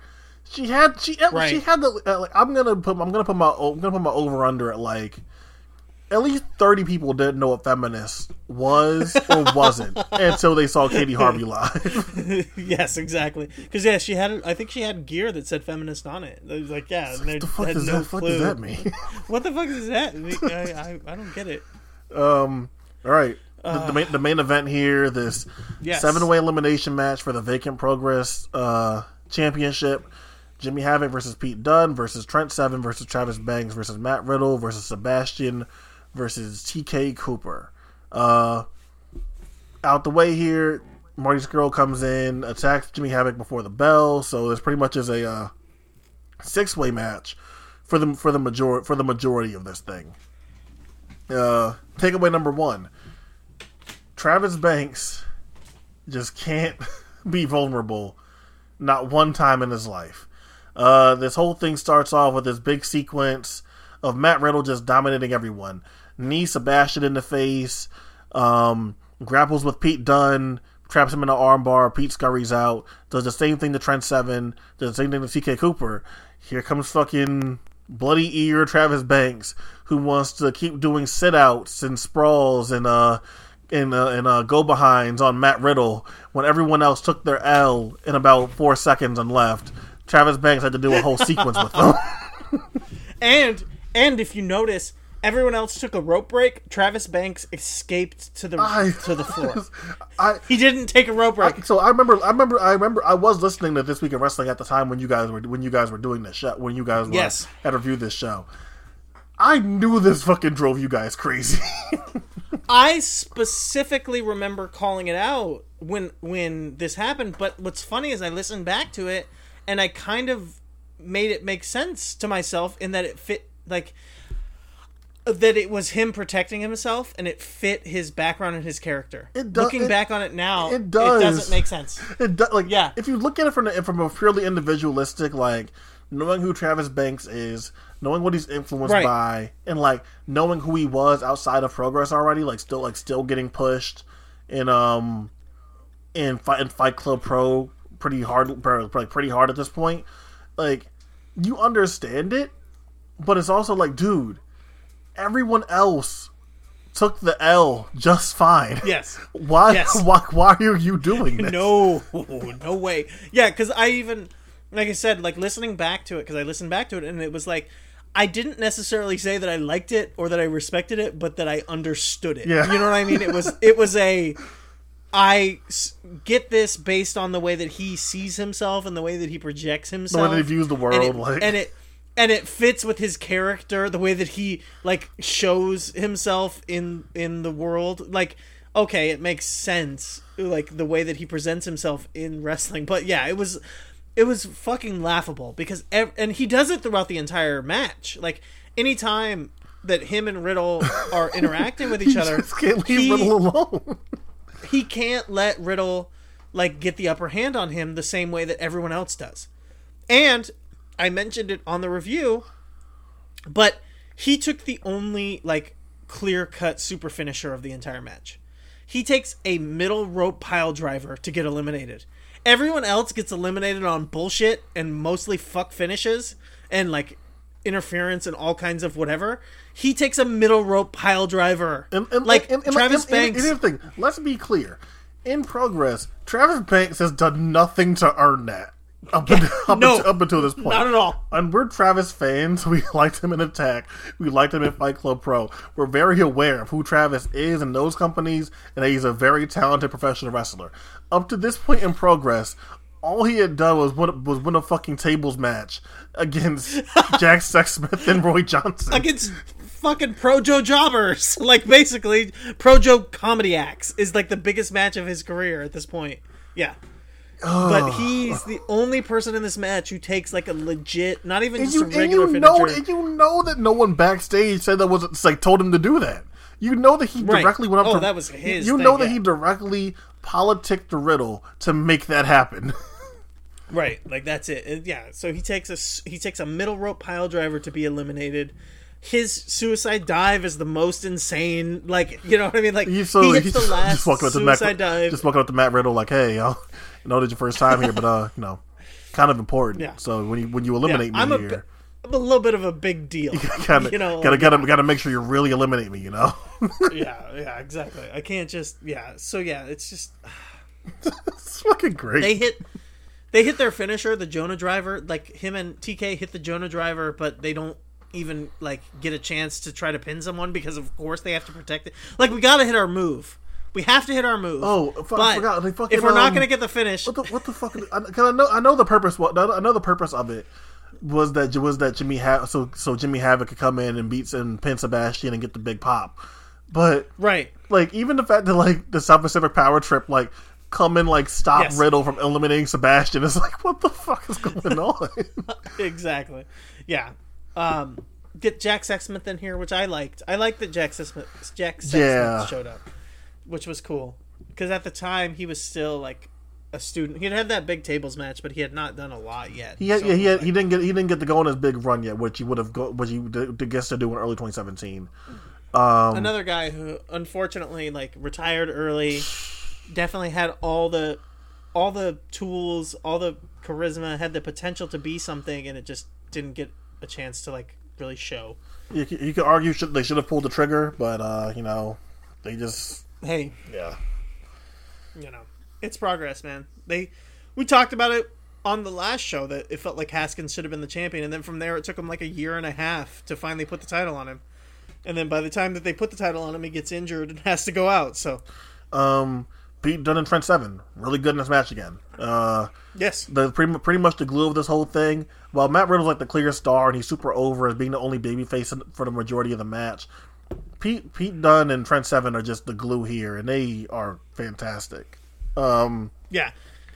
She had she she Right. had the uh, like I'm gonna put I'm gonna put my I'm gonna put my over under at like at least thirty people didn't know what feminist was or wasn't until they saw Katey Harvey live. yes, exactly. Because yeah, she had. I think she had gear that said "feminist" on it. It was like, yeah, what the fuck does no that fuck does that mean? What the fuck is that? I, I, I don't get it. Um. All right. The, the, main, the main event here, this Yes. seven-way elimination match for the vacant Progress uh, Championship. Jimmy Havoc versus Pete Dunne versus Trent Seven versus Travis Banks versus Matt Riddle versus Sebastian versus TK Cooper. Uh, out the way here, Marty Scurll comes in, attacks Jimmy Havoc before the bell. So this pretty much is a uh, six-way match for the for the major for the majority of this thing. Uh, takeaway number one: Travis Banks just can't be vulnerable, not one time in his life. Uh, this whole thing starts off with this big sequence of Matt Riddle just dominating everyone. Knee Sebastian in the face, um, grapples with Pete Dunne, traps him in an armbar. Pete scurries out, does the same thing to Trent Seven, does the same thing to TK Cooper. Here comes fucking bloody ear Travis Banks, who wants to keep doing sit outs and sprawls and uh and uh, and uh, go behinds on Matt Riddle when everyone else took their L in about four seconds and left. Travis Banks had to do a whole sequence with them. And and if you notice, everyone else took a rope break. Travis Banks escaped to the I- to the floor. I He didn't take a rope break. so I remember I remember I remember I was listening to this week of wrestling at the time when you guys were when you guys were doing this show when you guys were, Yes. had reviewed this show. I knew this fucking drove you guys crazy. I specifically remember calling it out when when this happened. But what's funny is I listened back to it and I kind of made it make sense to myself in that it fit like that it was him protecting himself and it fit his background and his character. It do- Looking it- back on it now, it does. It doesn't make sense. It do, like Yeah. If you look at it from the, from a purely individualistic, like knowing who Travis Banks is, knowing what he's influenced Right. by, and like knowing who he was outside of Progress already, like still like still getting pushed in um in fight in Fight Club Pro pretty hard, pretty pretty hard at this point. Like you understand it, but it's also like, dude, everyone else took the L just fine. Yes. Why? Yes. Why? Why are you doing this? No, no way. Yeah, because I even, like I said, like listening back to it, because I listened back to it, and it was like, I didn't necessarily say that I liked it or that I respected it, but that I understood it. Yeah. You know what I mean? It was, it was a I get this based on the way that he sees himself and the way that he projects himself. the way that he views the world, and it, like and it and it fits with his character the way that he like shows himself in in the world like okay it makes sense like the way that he presents himself in wrestling but yeah it was it was fucking laughable because ev- and he does it throughout the entire match like anytime that him and Riddle are interacting with each he other can't leave he- Riddle alone. he can't let Riddle like get the upper hand on him the same way that everyone else does. And I mentioned it on the review, but he took the only like clear cut super finisher of the entire match. He takes a middle rope pile driver to get eliminated. Everyone else gets eliminated on bullshit and mostly fuck finishes and like interference and all kinds of whatever. He takes a middle rope pile driver. And, and, like and, Travis Banks. here's the thing. Let's be clear. In progress, Travis Banks has done nothing to earn that up, until, up, No. until, up until this point. Not at all. And we're Travis fans. We liked him in Attack. We liked him in Fight Club Pro. We're very aware of who Travis is in those companies, and that he's a very talented professional wrestler. Up to this point in progress, all he had done was win, was win a fucking tables match against Jack Sexsmith and Roy Johnson. against fucking Projo jobbers. Like basically, Projo comedy acts is like the biggest match of his career at this point. Yeah. But he's the only person in this match who takes like a legit, not even and just you, a and regular you know, finisher. and you know that no one backstage said that was it's like told him to do that. You know that he Right. directly went up Oh, to that was his You thing, know that yeah. he directly politicked the riddle to make that happen. Right, like that's it. And yeah, so he takes a he takes a middle rope pile driver to be eliminated. His suicide dive is the most insane. Like you know what I mean? Like He's so he hits he's the last just walking up to Matt, suicide dive. just walking up to Matt Riddle like, hey, yo, I know this your first time here, but uh, you know, kind of important. Yeah. So when you when you Yeah, eliminate I'm me a, here, bi- I'm a little bit of a big deal. gotta you know, gotta gotta gotta make sure you really eliminate me. You know, yeah, yeah, exactly. I can't just yeah. So yeah, it's just it's fucking great. they hit they hit their finisher, the Jonah driver. Like him and TK hit the Jonah driver, but they don't even like get a chance to try to pin someone because of course they have to protect it. Like we got to hit our move. We have to hit our move. Oh, I I forgot, they fucking, if we're not um, gonna get the finish, What the what the fuck? Because I know I know the purpose. What I know the purpose of it was that was that Jimmy ha- so so Jimmy Havoc could come in and beats and pin Sebastian and get the big pop. But right? like even the fact that like the South Pacific Power Trip like come and like stop Yes. Riddle from eliminating Sebastian is like what the fuck is going on? exactly. Yeah. Um, get Jack Sexsmith in here, which I liked. I liked that Jack Sexsmith, Jack Sexsmith Yeah. showed up, which was cool because at the time he was still like a student. He had had that big tables match, but he had not done a lot yet. he had, So, yeah, he had, like, he didn't get he didn't get to go on his big run yet, which he would have go which he d- d- gets to do in early 2017. Um, another guy who unfortunately like retired early. Definitely had all the all the tools, all the charisma, had the potential to be something, and it just didn't get a chance to like really show. you, you could argue should, they should have pulled the trigger, but uh, you know they just Hey, yeah. you know, it's progress, man. They we talked about it on the last show that it felt like Haskins should have been the champion, and then from there it took him like a year and a half to finally put the title on him. And then by the time that they put the title on him, he gets injured and has to go out. So Um, Pete Dunne and Trent Seven, really good in this match again. Uh, yes, the pretty, pretty much the glue of this whole thing. While Matt Riddle's like the clear star and he's super over as being the only babyface for the majority of the match, Pete Pete Dunne and Trent Seven are just the glue here, and they are fantastic. Um, yeah.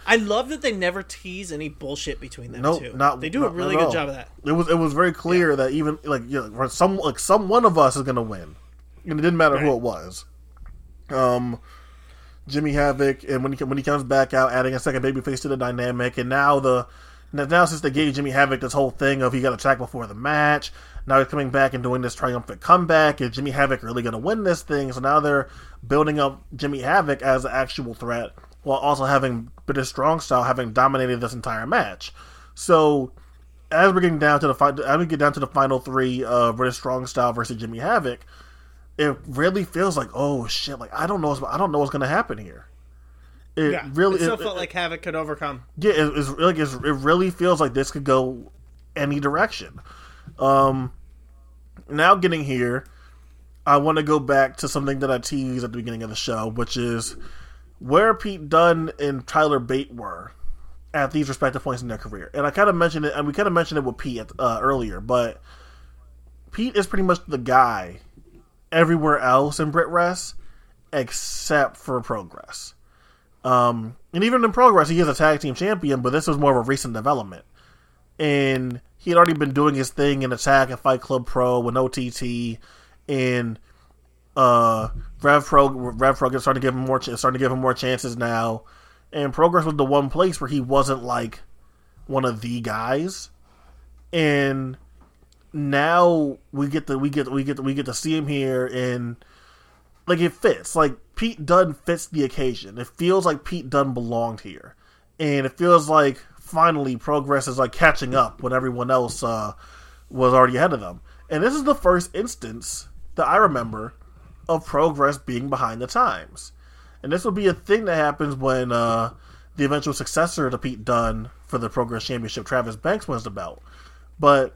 I love that they never tease any bullshit between them no, two. not they do not- a really good job of that. It was it was very clear that even like you know, some like some one of us is gonna win, and it didn't matter who it was. Um, Jimmy Havoc, and when he when he comes back out, adding a second babyface to the dynamic, and now the now since they gave Jimmy Havoc this whole thing of he got attacked before the match, now he's coming back and doing this triumphant comeback. Is Jimmy Havoc really going to win this thing? So now they're building up Jimmy Havoc as an actual threat, while also having British Strong Style having dominated this entire match. So as we're getting down to the fi- as we get down to the final three of British Strong Style versus Jimmy Havoc, it really feels like oh shit, like I don't know, what's, I don't know what's gonna happen here. It Yeah, really it still it- felt like Havoc could overcome. yeah, it, it's like it's, it really feels like this could go any direction. Um, now getting here, I want to go back to something that I teased at the beginning of the show, which is where Pete Dunne and Tyler Bate were at these respective points in their career. And I kind of mentioned it, and we kind of mentioned it with Pete uh, earlier, but Pete is pretty much the guy everywhere else in Brit Wres except for Progress. Um, and even in progress, he is a tag team champion, but this was more of a recent development. And he had already been doing his thing in Attack and Fight Club Pro with OTT, and uh, Rev Pro, Rev Pro is starting to give him more, starting to give him more chances now. And Progress was the one place where he wasn't like one of the guys. And now we get to we get we get we get to see him here and like it fits. Like Pete Dunne fits the occasion. It feels like Pete Dunne belonged here, and it feels like finally progress is like catching up when everyone else uh, was already ahead of them. And this is the first instance that I remember of progress being behind the times. And this would be a thing that happens when uh, the eventual successor to Pete Dunne for the Progress Championship, Travis Banks, wins the belt. But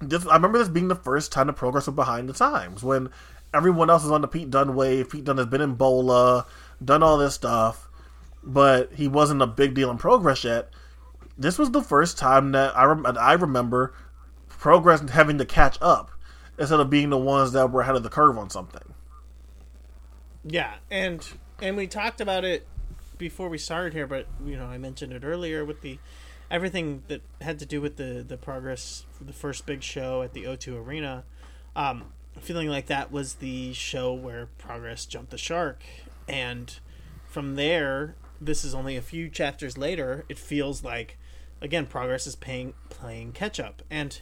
this, I remember this being the first time the Progress was behind the times when everyone else is on the Pete Dunne wave. Pete Dunne has been in BOLA, done all this stuff, but he wasn't a big deal in Progress yet. This was the first time that I, rem- I remember Progress having to catch up instead of being the ones that were ahead of the curve on something. Yeah, and and we talked about it before we started here, but you know I mentioned it earlier with the everything that had to do with the the progress for the first big show at the O2 Arena. Um, feeling like that was the show where progress jumped the shark, and from there, this is only a few chapters later. It feels like again progress is paying playing catch up, and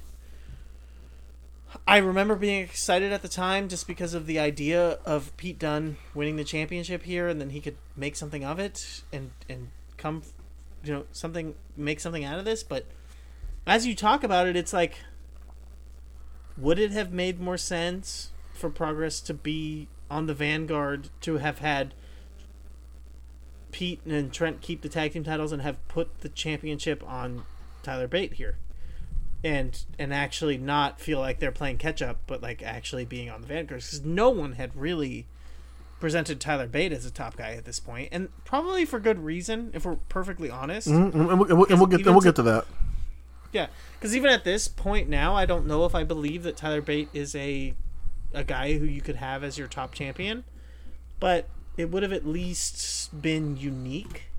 I remember being excited at the time just because of the idea of Pete Dunne winning the championship here, and then he could make something of it and and come, you know, something make something out of this. But as you talk about it, it's like, would it have made more sense for Progress to be on the vanguard to have had Pete and Trent keep the tag team titles and have put the championship on Tyler Bate here? and and actually not feel like they're playing catch up, but like actually being on the vanguard because no one had really presented Tyler Bate as a top guy at this point, and probably for good reason, if we're perfectly honest. Mm-hmm. And, we'll, and, we'll, and we'll get and we'll get to that. Yeah, because even at this point now, I don't know if I believe that Tyler Bate is a a guy who you could have as your top champion, but it would have at least been unique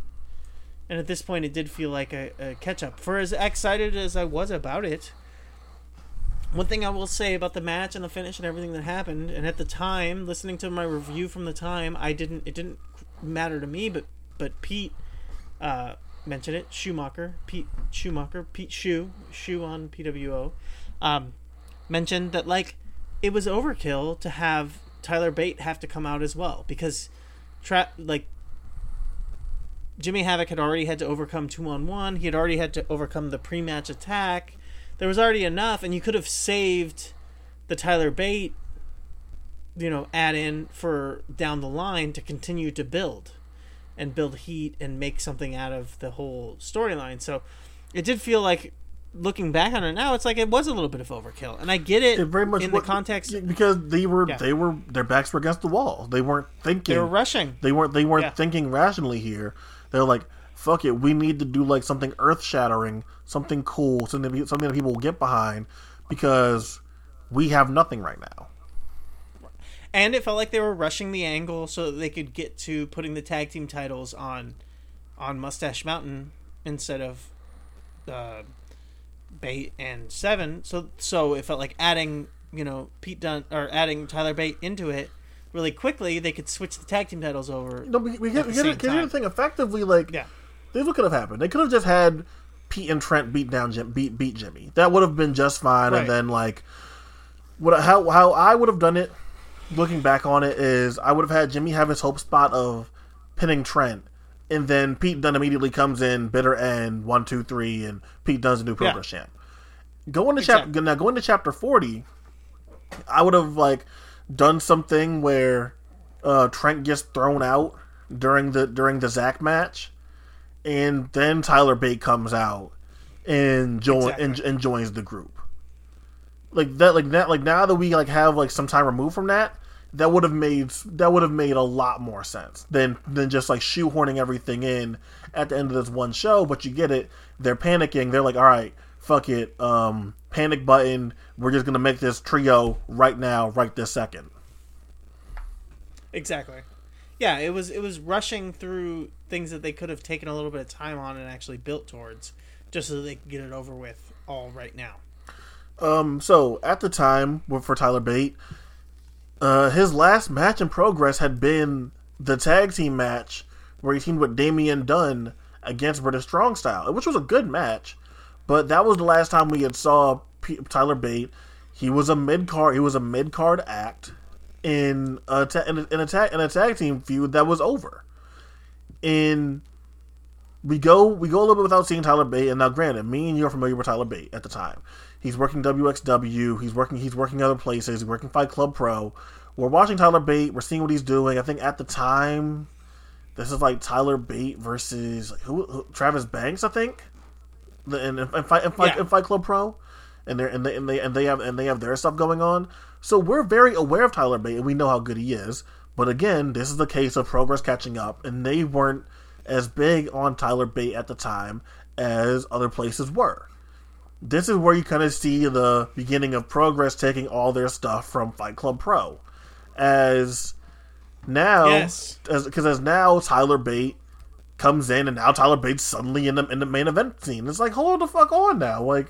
and at this point it did feel like a, a catch up. For as excited as I was about it, one thing I will say about the match and the finish and everything that happened, and at the time, listening to my review from the time, I didn't it didn't matter to me, but but Pete uh, mentioned it, Schumacher, Pete Schumacher, Pete Shu, Shu on PWO, um, mentioned that like it was overkill to have Tyler Bate have to come out as well because tra- like Jimmy Havoc had already had to overcome two on one. He had already had to overcome the pre match attack. There was already enough, and you could have saved the Tyler Bate, you know, add in for down the line to continue to build and build heat and make something out of the whole storyline. So it did feel like looking back on it now, it's like it was a little bit of overkill, and I get it, it very much in the context because they were yeah. they were their backs were against the wall. They weren't thinking. They were rushing. They weren't they weren't yeah. thinking rationally here. They're like, fuck it, we need to do like something earth shattering, something cool, something something that people will get behind because we have nothing right now. And it felt like they were rushing the angle so they could get to putting the tag team titles on on Mustache Mountain instead of uh, Bate and Seven. So so it felt like adding you know Pete Dunne or adding Tyler Bate into it really quickly, they could switch the tag team titles over. No, we, we, get, we get, the thing. Effectively, like yeah, this what could have happened. They could have just had Pete and Trent beat down Jim, beat beat Jimmy. That would have been just fine. Right. And then like, what how how I would have done it, looking back on it, is I would have had Jimmy have his hope spot of pinning Trent. And then Pete Dunne immediately comes in, bitter end, one, two, three, and Pete Dunne's a new progress yeah. champ. Going to exactly. chapter now, going to chapter forty, I would have like done something where uh, Trent gets thrown out during the during the Zack match, and then Tyler Bate comes out and join exactly. and, and joins the group. Like that, like that, like now that we like have like some time removed from that, that would have made that would have made a lot more sense than than just like shoehorning everything in at the end of this one show. But you get it, they're panicking. They're like, all right, fuck it, um, panic button. We're just gonna make this trio right now, right this second. Exactly. Yeah, it was it was rushing through things that they could have taken a little bit of time on and actually built towards, just so they could get it over with all right now. Um. So at the time for Tyler Bate, uh, his last match in progress had been the tag team match where he teamed with Damian Dunne against British Strong Style, which was a good match. But that was the last time we had saw P- Tyler Bate. He was a mid card. He was a mid card act in a ta- in a, in a, ta- in a tag team feud that was over. In we go we go a little bit without seeing Tyler Bate, and now granted, me and you are familiar with Tyler Bate at the time. He's working WXW. He's working he's working other places. He's working Fight Club Pro. We're watching Tyler Bate. We're seeing what he's doing. I think at the time, this is like Tyler Bate versus like, who, who Travis Banks. I think, in, in, in, Fight, in, Fight, Yeah. in Fight Club Pro, and they and they and they and they have and they have their stuff going on. So we're very aware of Tyler Bate, and we know how good he is. But again, this is the case of progress catching up, and they weren't as big on Tyler Bate at the time as other places were. This is where you kind of see the beginning of progress taking all their stuff from Fight Club Pro. As now, Yes. as because as now Tyler Bate comes in, and now Tyler Bate's suddenly in the in the main event scene. It's like hold the fuck on now, like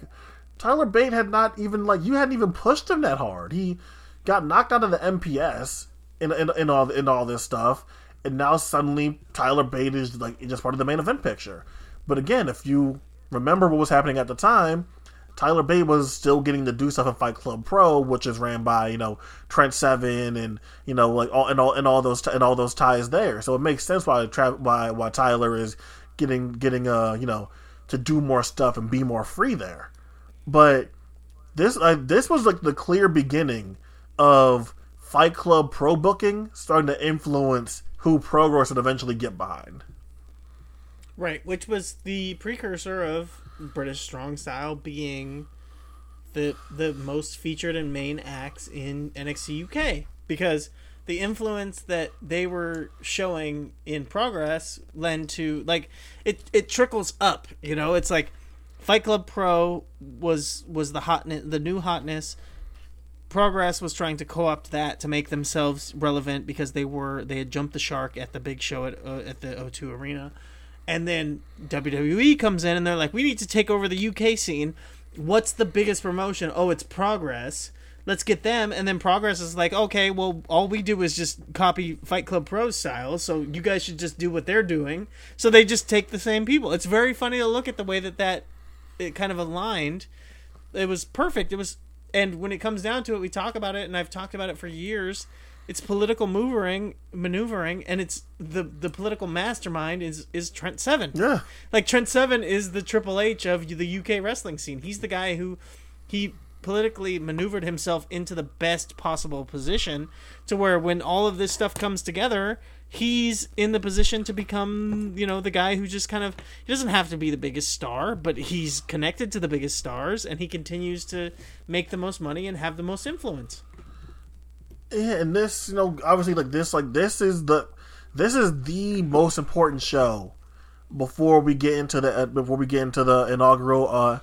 Tyler Bate had not even like you hadn't even pushed him that hard. He got knocked out of the NPS in in, in all in all this stuff, and now suddenly Tyler Bate is like just part of the main event picture. But again, if you remember what was happening at the time, Tyler Bate was still getting to do stuff in Fight Club Pro, which is ran by you know Trent Seven and you know like all and all and all those and all those ties there. So it makes sense why why why Tyler is getting getting uh you know to do more stuff and be more free there. But this uh, this was like the clear beginning of Fight Club Pro booking starting to influence who Progress would eventually get behind. Right, which was the precursor of British Strong Style being the the most featured and main acts in NXT UK because the influence that they were showing in progress lend to like it it trickles up, you know, it's like Fight Club Pro was was the hotness the new hotness. Progress was trying to co-opt that to make themselves relevant because they were they had jumped the shark at the big show at uh, at the O2 Arena, and then WWE comes in and they're like, we need to take over the UK scene. What's the biggest promotion? Oh, it's Progress. Let's get them, and then Progress is like, okay, well, all we do is just copy Fight Club Pro style, so you guys should just do what they're doing. So they just take the same people. It's very funny to look at the way that that it kind of aligned it was perfect. It was, and when it comes down to it, we talk about it, and I've talked about it for years. It's political maneuvering, maneuvering, and it's the the political mastermind is is Trent Seven. Yeah. like Trent Seven is the Triple H of the UK wrestling scene. He's the guy who he politically maneuvered himself into the best possible position to where when all of this stuff comes together he's in the position to become you know the guy who just kind of he doesn't have to be the biggest star but he's connected to the biggest stars and he continues to make the most money and have the most influence Yeah, and this, you know, obviously, like this, like this is the, this is the most important show before we get into the uh, before we get into the inaugural uh,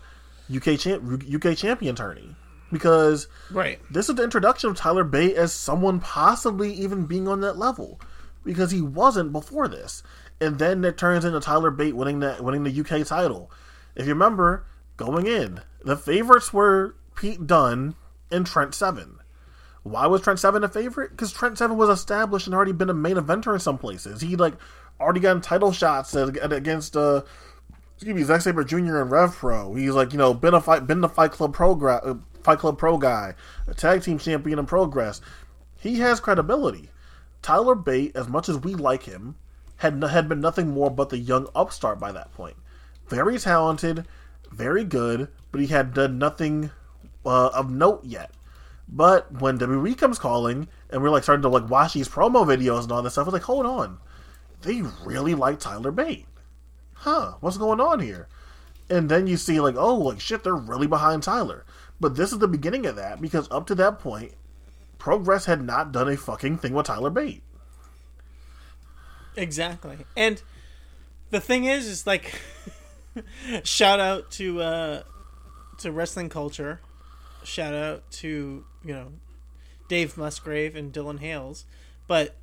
UK champ UK champion tourney because right this is the introduction of Tyler Bate as someone possibly even being on that level because he wasn't before this, and then it turns into Tyler Bate winning that winning the UK title. If you remember, going in, the favorites were Pete Dunne and Trent Seven. Why was Trent Seven a favorite? Because Trent Seven was established and already been a main eventer in some places. He like already gotten title shots against uh, excuse me, Zack Sabre Jr. and Rev Pro. He's like you know been a fight, been the Fight Club Pro gra- uh, Fight Club Pro guy, a tag team champion in Progress. He has credibility. Tyler Bate, as much as we like him, had had been nothing more but the young upstart by that point. Very talented, very good, but he had done nothing uh, of note yet. But when WWE comes calling, and we're like starting to like watch these promo videos and all this stuff, it's like, hold on, they really like Tyler Bate, huh? What's going on here? And then you see like, oh, like shit, they're really behind Tyler. But this is the beginning of that because up to that point, Progress had not done a fucking thing with Tyler Bate. Exactly. And the thing is is like shout out to uh to wrestling culture. Shout out to, you know, Dave Musgrave and Dylan Hales. But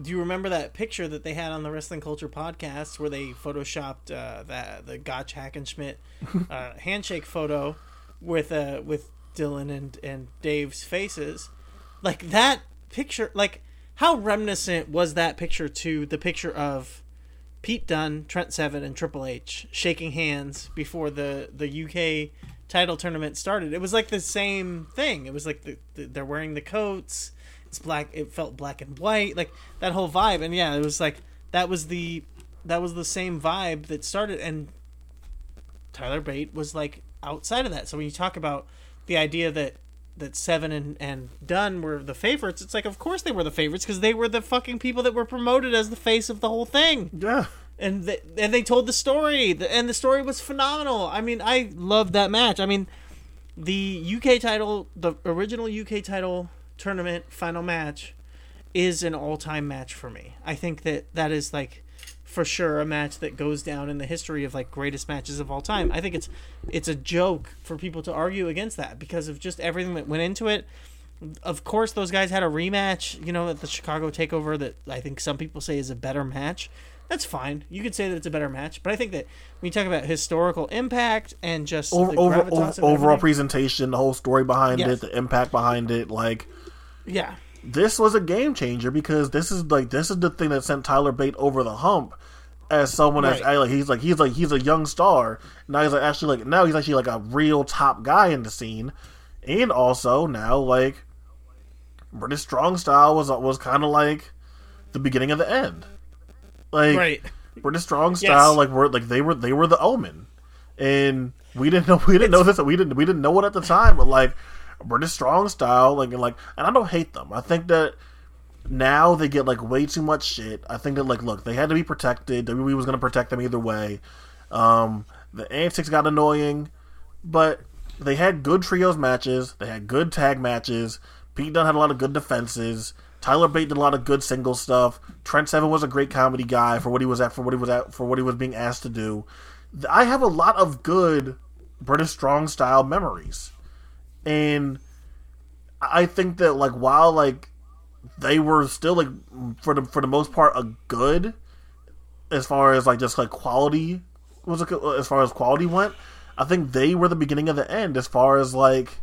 do you remember that picture that they had on the Wrestling Culture podcast where they photoshopped uh, that the Gotch Hackenschmidt uh, handshake photo with uh, with Dylan and and Dave's faces? Like that picture, like how reminiscent was that picture to the picture of Pete Dunne, Trent Seven, and Triple H shaking hands before the the UK title tournament started. It was like the same thing. It was like the, the, they're wearing the coats. It's black. It felt black and white, like that whole vibe. And yeah, it was like that was the that was the same vibe that started. And Tyler Bate was like outside of that. So when you talk about the idea that that Seven and and Dunne were the favorites, it's like of course they were the favorites because they were the fucking people that were promoted as the face of the whole thing Yeah. And they, and they told the story. And the story was phenomenal. I mean i loved that match. I mean the uk title the original uk title tournament final match is an all-time match for me. I think that that is like for sure a match that goes down in the history of like greatest matches of all time. I think it's it's a joke for people to argue against that because of just everything that went into it. Of course those guys had a rematch you know at the chicago takeover that i think some people say is a better match that's fine. You could say that it's a better match but i think that when you talk about historical impact and just Over, the over, over overall presentation, the whole story behind Yes. it, the impact behind it, like yeah. this was a game changer because this is like this is the thing that sent Tyler Bate over the hump as someone that's Right. like he's like he's like he's a young star. Now he's like actually like now he's actually like a real top guy in the scene. And also now like British strong style was was kind of like the beginning of the end like right. British strong style Yes. like were like they were they were the omen. And we didn't know we didn't know this we didn't we didn't know it at the time but like British strong style like and like and I don't hate them. I think that now they get like way too much shit. I think that like look they had to be protected. WWE was going to protect them either way. Um the antics got annoying but they had good trios matches. They had good tag matches. Pete Dunne had a lot of good defenses Tyler Bate did a lot of good single stuff. Trent Seven was a great comedy guy for what he was at for what he was at for what he was being asked to do. I have a lot of good British strong style memories, and I think that like while like they were still like for the for the most part a good as far as like just like quality was as far as quality went. I think they were the beginning of the end as far as like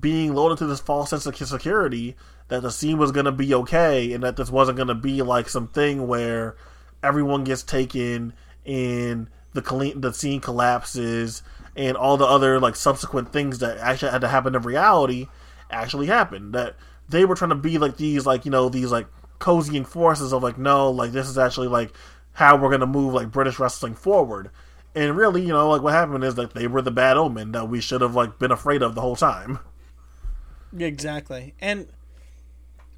being loaded to this false sense of security that the scene was going to be okay and that this wasn't going to be like something where everyone gets taken and the the scene collapses and all the other like subsequent things that actually had to happen in reality actually happened. That they were trying to be like these like you know these like cozying forces of like no like this is actually like how we're going to move like British wrestling forward. And really you know like what happened is that they were the bad omen that we should have like been afraid of the whole time Exactly. And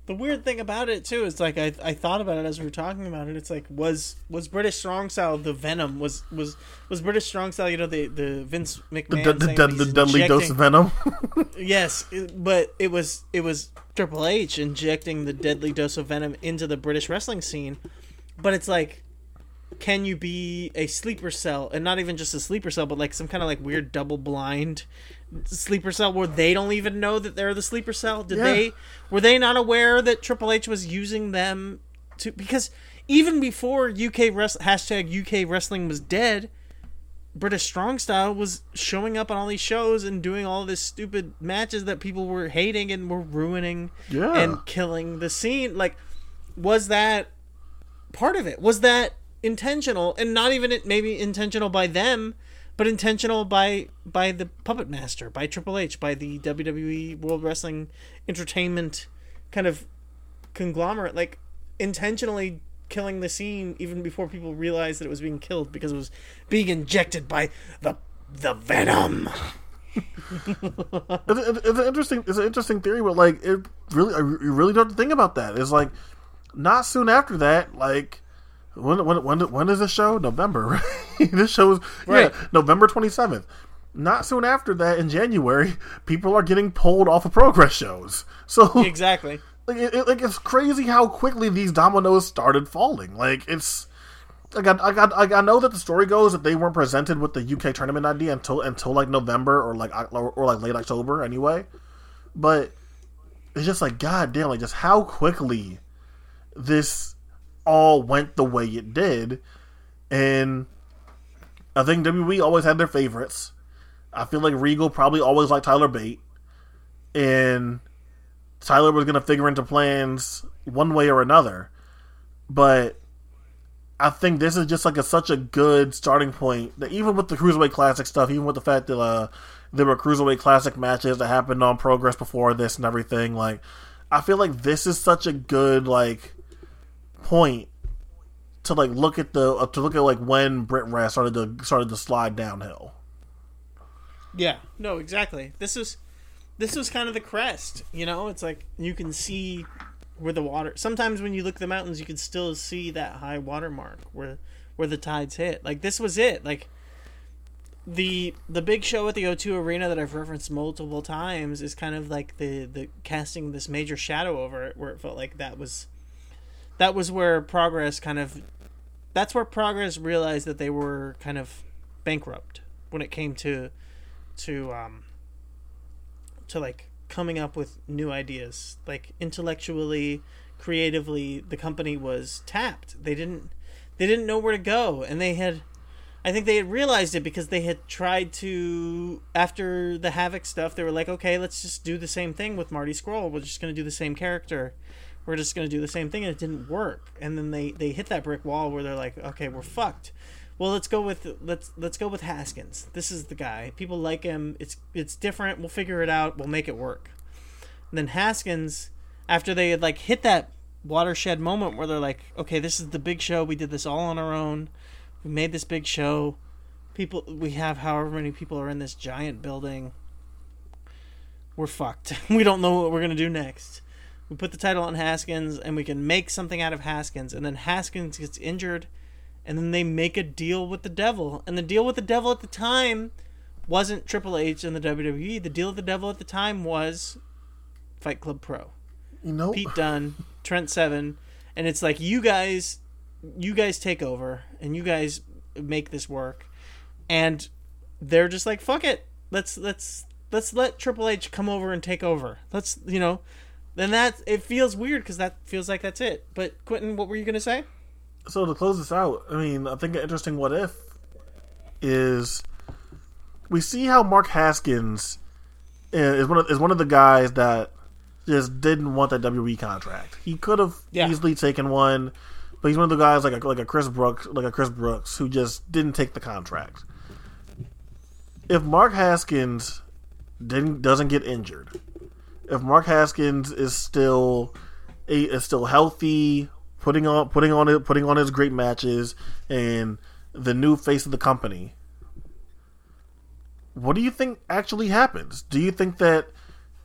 the weird thing about it too is like I, I thought about it as we were talking about it. It's like was was British strong style the venom was was was British strong style you know the the Vince McMahon the, the, the, the deadly dose of venom. Yes, but it was it was Triple H injecting the deadly dose of venom into the British wrestling scene. But it's like can you be a sleeper cell and not even just a sleeper cell but like some kind of like weird double blind sleeper cell where they don't even know that they're the sleeper cell did Yeah. they were they not aware that triple h was using them to because even before uk hashtag uk wrestling was dead british strong style was showing up on all these shows and doing all this stupid matches that people were hating and were ruining Yeah. and killing the scene like was that part of it was that intentional and not even it maybe intentional by them but intentional by by the puppet master by triple h by the wwe world wrestling entertainment kind of conglomerate like intentionally killing the scene even before people realized that it was being killed because it was being injected by the the venom it's, an interesting it's an interesting theory, but like it really you really don't think about that. It's like not soon after that, like when when when when is this show? November. right? this show is Right. yeah November twenty seventh. Not soon after that, in January, people are getting pulled off of progress shows. So exactly like, it, it- like it's crazy how quickly these dominoes started falling. Like it's like I, I got I, I know that the story goes that they weren't presented with the UK tournament idea until until like November or like or, or like late October anyway. But it's just like god damn, like just how quickly this all went the way it did, and I think WWE always had their favorites. I feel like Regal probably always liked Tyler Bate, and Tyler was going to figure into plans one way or another. But I think this is just like a, such a good starting point that even with the Cruiserweight Classic stuff, even with the fact that uh, there were cruiserweight classic matches that happened on Progress before this and everything. Like, I feel like this is such a good like point to like look at the uh, to look at like when Brit Wres started to started to slide downhill. Yeah, no, exactly. This is this was kind of the crest. You know, it's like you can see where the water. Sometimes when you look at the mountains, you can still see that high water mark where where the tides hit. Like this was it. Like the the big show at the O2 Arena that I've referenced multiple times is kind of like the the casting this major shadow over it, where it felt like that was that was where progress kind of that's where progress realized that they were kind of bankrupt when it came to to um to like coming up with new ideas. Like intellectually creatively the company was tapped. They didn't they didn't know where to go. And they had i think they had realized it because they had tried to after the havoc stuff they were like okay let's just do the same thing with marty Scurll. We're just going to do the same character we're just going to do the same thing and it didn't work. And then they they hit that brick wall where they're like okay we're fucked. Well let's go with let's let's go with haskins. This is the guy. People like him. It's it's different. We'll figure it out. We'll make it work. And then haskins after they had like hit that watershed moment where they're like okay this is the big show. We did this all on our own. We made this big show. People we have however many people are in this giant building. We're fucked. We don't know what we're gonna do next we put the title on haskins and we can make something out of haskins and then haskins gets injured and then they make a deal with the devil. And the deal with the devil at the time wasn't Triple H and the WWE. The deal with the devil at the time was Fight Club Pro. You know, Pete Dunne, Trent Seven, and it's like you guys, you guys take over and you guys make this work, and they're just like fuck it, let's let's let's let Triple H come over and take over. Let's you know, then that it feels weird because that feels like that's it. But Quentin, what were you gonna say? so to close this out, I mean, I think an interesting what if is we see how Mark Haskins is one of is one of the guys that just didn't want that WWE contract. He could have Yeah. easily taken one, but he's one of the guys like a, like a Chris Brooks, like a Chris Brooks, who just didn't take the contract. If Mark Haskins didn't doesn't get injured, if Mark Haskins is still is still healthy, putting on putting on it putting on his great matches and the new face of the company. What do you think actually happens? Do you think that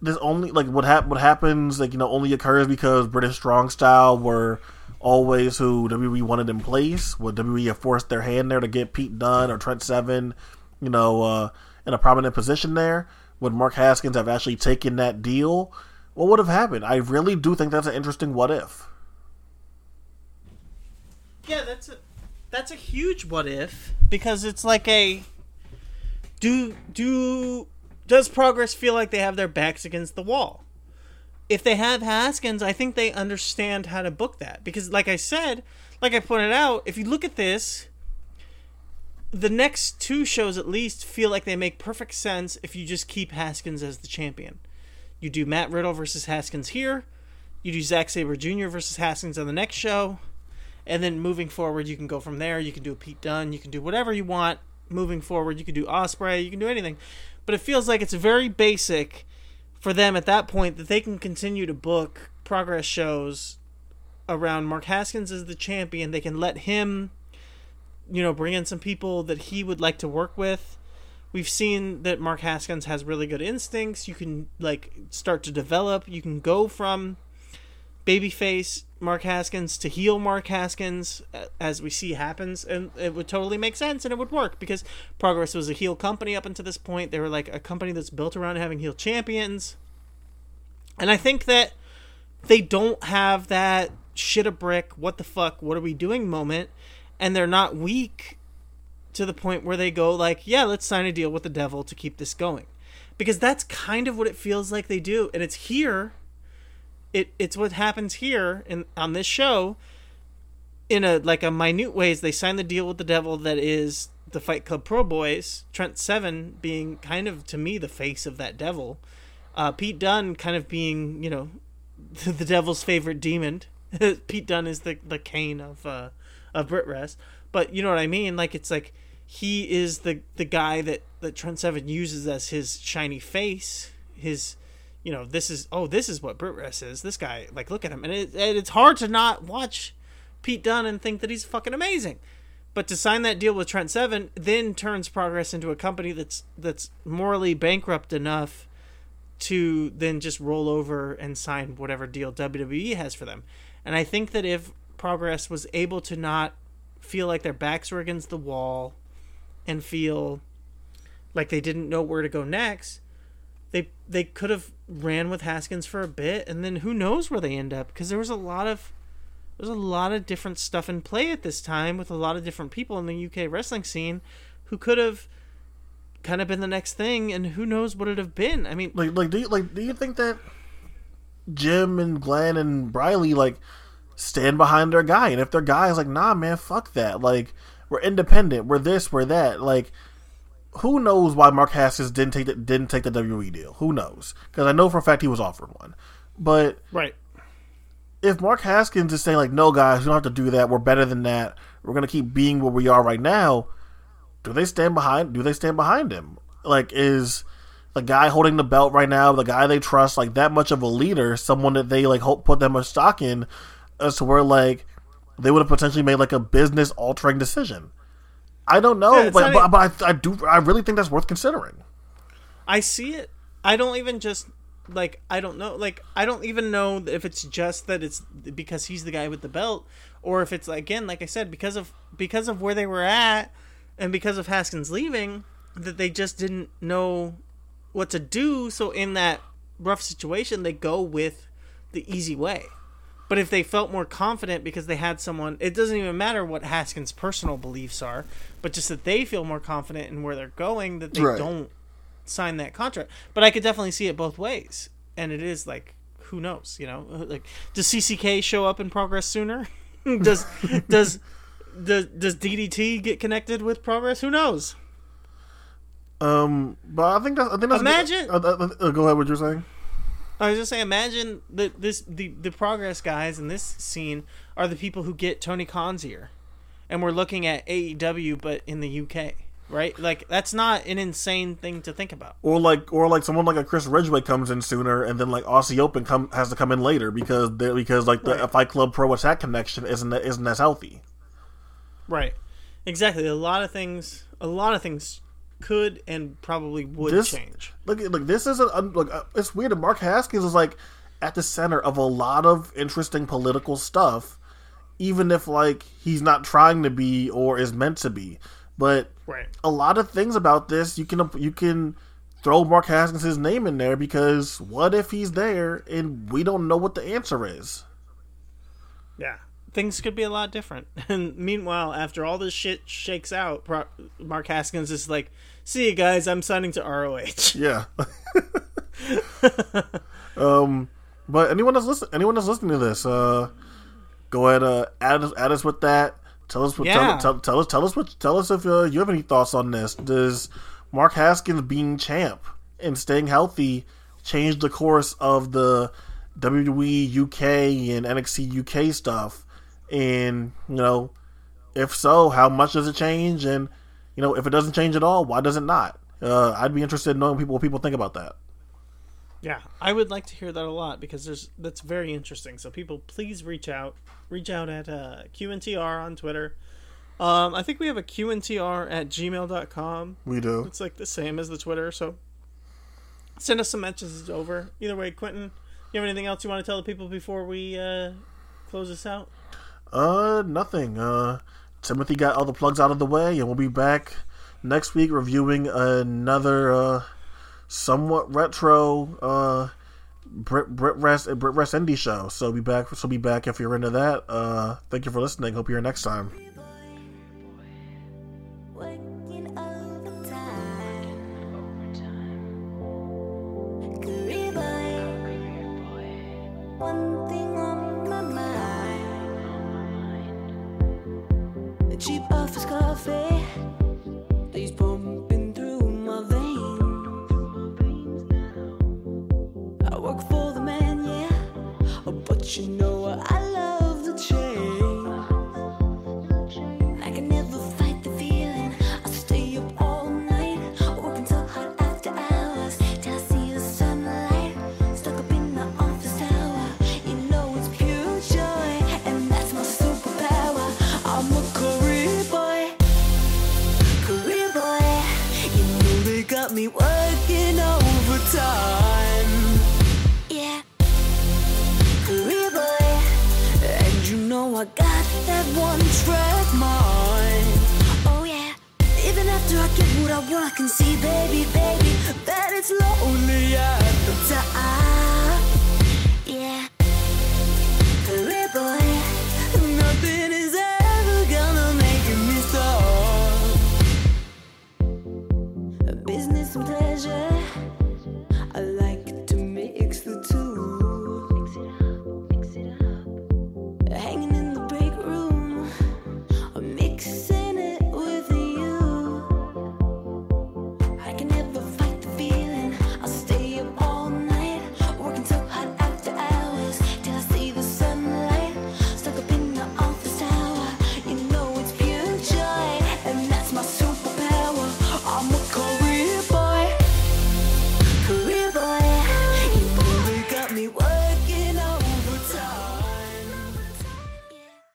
this only like what hap- what happens like you know only occurs because British Strong Style were always who WWE wanted in place? Would WWE have forced their hand there to get Pete Dunne or Trent Seven, you know, uh, in a prominent position there? Would Mark Haskins have actually taken that deal? What would have happened? I really do think that's an interesting what if. Yeah, that's a that's a huge what if because it's like a do do does progress feel like they have their backs against the wall? If they have Haskins, I think they understand how to book that because like I said, like I pointed out, if you look at this the next two shows at least feel like they make perfect sense if you just keep Haskins as the champion. You do Matt Riddle versus Haskins here. You do Zack Sabre Jr. versus Haskins on the next show and then moving forward you can go from there you can do a pete dunne you can do whatever you want moving forward you can do Ospreay you can do anything but it feels like it's very basic for them at that point that they can continue to book progress shows around mark haskins as the champion they can let him you know bring in some people that he would like to work with. We've seen that mark haskins has really good instincts. You can like start to develop. You can go from babyface Mark Haskins to heel Mark Haskins, as we see happens, and it would totally make sense and it would work because Progress was a heel company up until this point. They were like a company that's built around having heel champions, and I think that they don't have that shit a brick, what the fuck, what are we doing moment, and they're not weak to the point where they go like, yeah, let's sign a deal with the devil to keep this going, because that's kind of what it feels like they do, and it's here. It it's what happens here in on this show in a like a minute ways. They sign the deal with the devil that is the fight club pro boys. Trent seven being kind of to me the face of that devil. Uh, pete Dunne kind of being you know the devil's favorite demon. Pete Dunne is the the Kane of uh of brit wres but you know what i mean like it's like he is the the guy that that Trent Seven uses as his shiny face, his you know, this is oh, this is what Brit Wres is. This guy, like, look at him, and, it, and it's hard to not watch Pete Dunne and think that he's fucking amazing. But to sign that deal with Trent Seven then turns Progress into a company that's that's morally bankrupt enough to then just roll over and sign whatever deal WWE has for them. And I think that if Progress was able to not feel like their backs were against the wall and feel like they didn't know where to go next, they they could have ran with Haskins for a bit and then who knows where they end up because there was a lot of there's a lot of different stuff in play at this time with a lot of different people in the UK wrestling scene who could have kind of been the next thing and who knows what it'd have been. I mean, Like, like, do you like? Do you think that Jim and Glen and Briley like stand behind their guy? And if their guy is like, nah, man, fuck that. Like, we're independent. We're this. We're that. Like, who knows why Mark Haskins didn't take the, didn't take the WWE deal? Who knows? Because I know for a fact he was offered one. But right. if Mark Haskins is saying like, no, guys, we don't have to do that. We're better than that. We're gonna keep being where we are right now. Do they stand behind? Do they stand behind him? Like, is the guy holding the belt right now, the guy they trust, like that much of a leader, someone that they like hope put that much stock in, as to where like they would have potentially made like a business altering decision. I don't know, Yeah, but, but, but I, I do I really think that's worth considering. I see it. I don't even just like I don't know like I don't even know if it's just that it's because he's the guy with the belt or if it's again like I said because of because of where they were at and because of Haskins leaving that they just didn't know what to do so in that rough situation they go with the easy way. But if they felt more confident because they had someone, it doesn't even matter what Haskins' personal beliefs are, but just that they feel more confident in where they're going, that they Right. don't sign that contract. But I could definitely see it both ways, and it is like, who knows? You know, like does CCK show up in progress sooner? does does does does DDT get connected with progress? Who knows? Um, but I think that's I think that's Imagine- Uh, uh, uh, go ahead. What you're saying? I was just saying, imagine that this the the progress guys in this scene are the people who get Tony Khan's ear, and we're looking at AEW, but in the UK, right? Like that's not an insane thing to think about. Or like, or like someone like a Chris Ridgeway comes in sooner, and then like Aussie Open come has to come in later because they because like the Right. Fight Club Pro Attack connection isn't isn't as healthy. Right. Exactly. A lot of things. A lot of things could and probably would This- change. Look, look, this is a look. uh, It's weird. Mark Haskins is like at the center of a lot of interesting political stuff, even if like he's not trying to be or is meant to be. But Right. a lot of things about this you can you can throw Mark Haskins' name in there because what if he's there and we don't know what the answer is? Yeah. Things could be a lot different. And meanwhile, after all this shit shakes out, Mark Haskins is like, "See you guys. I'm signing to ROH." Yeah. um, but anyone that's listen, anyone that's listening to this, uh, go ahead, uh, add us, add us with that. Tell us what, Yeah. tell, tell, tell us, tell us what, tell us if uh, you have any thoughts on this. Does Mark Haskins being champ and staying healthy change the course of the WWE UK and NXT UK stuff? And you know, if so, how much does it change? And you know, if it doesn't change at all, why does it not? Uh, I'd be interested in knowing people what people think about that. Yeah, I would like to hear that a lot because there's that's very interesting. So people, please reach out. Reach out at uh, QNTR on Twitter. Um, I think we have a QNTR at gmail.com. We do. It's like the same as the Twitter. So send us some messages over. Either way, Quentin, you have anything else you want to tell the people before we uh, close this out? Uh, nothing. Uh, Timothy got all the plugs out of the way, and we'll be back next week reviewing another uh, somewhat retro uh, Brit Brit Wres Brit Wres Indie show. So be back. So be back if you're into that. Uh, thank you for listening. Hope you're here next time. Coffee. Pumping through my veins. I work for the man, yeah. But you know it's lonely. Yeah.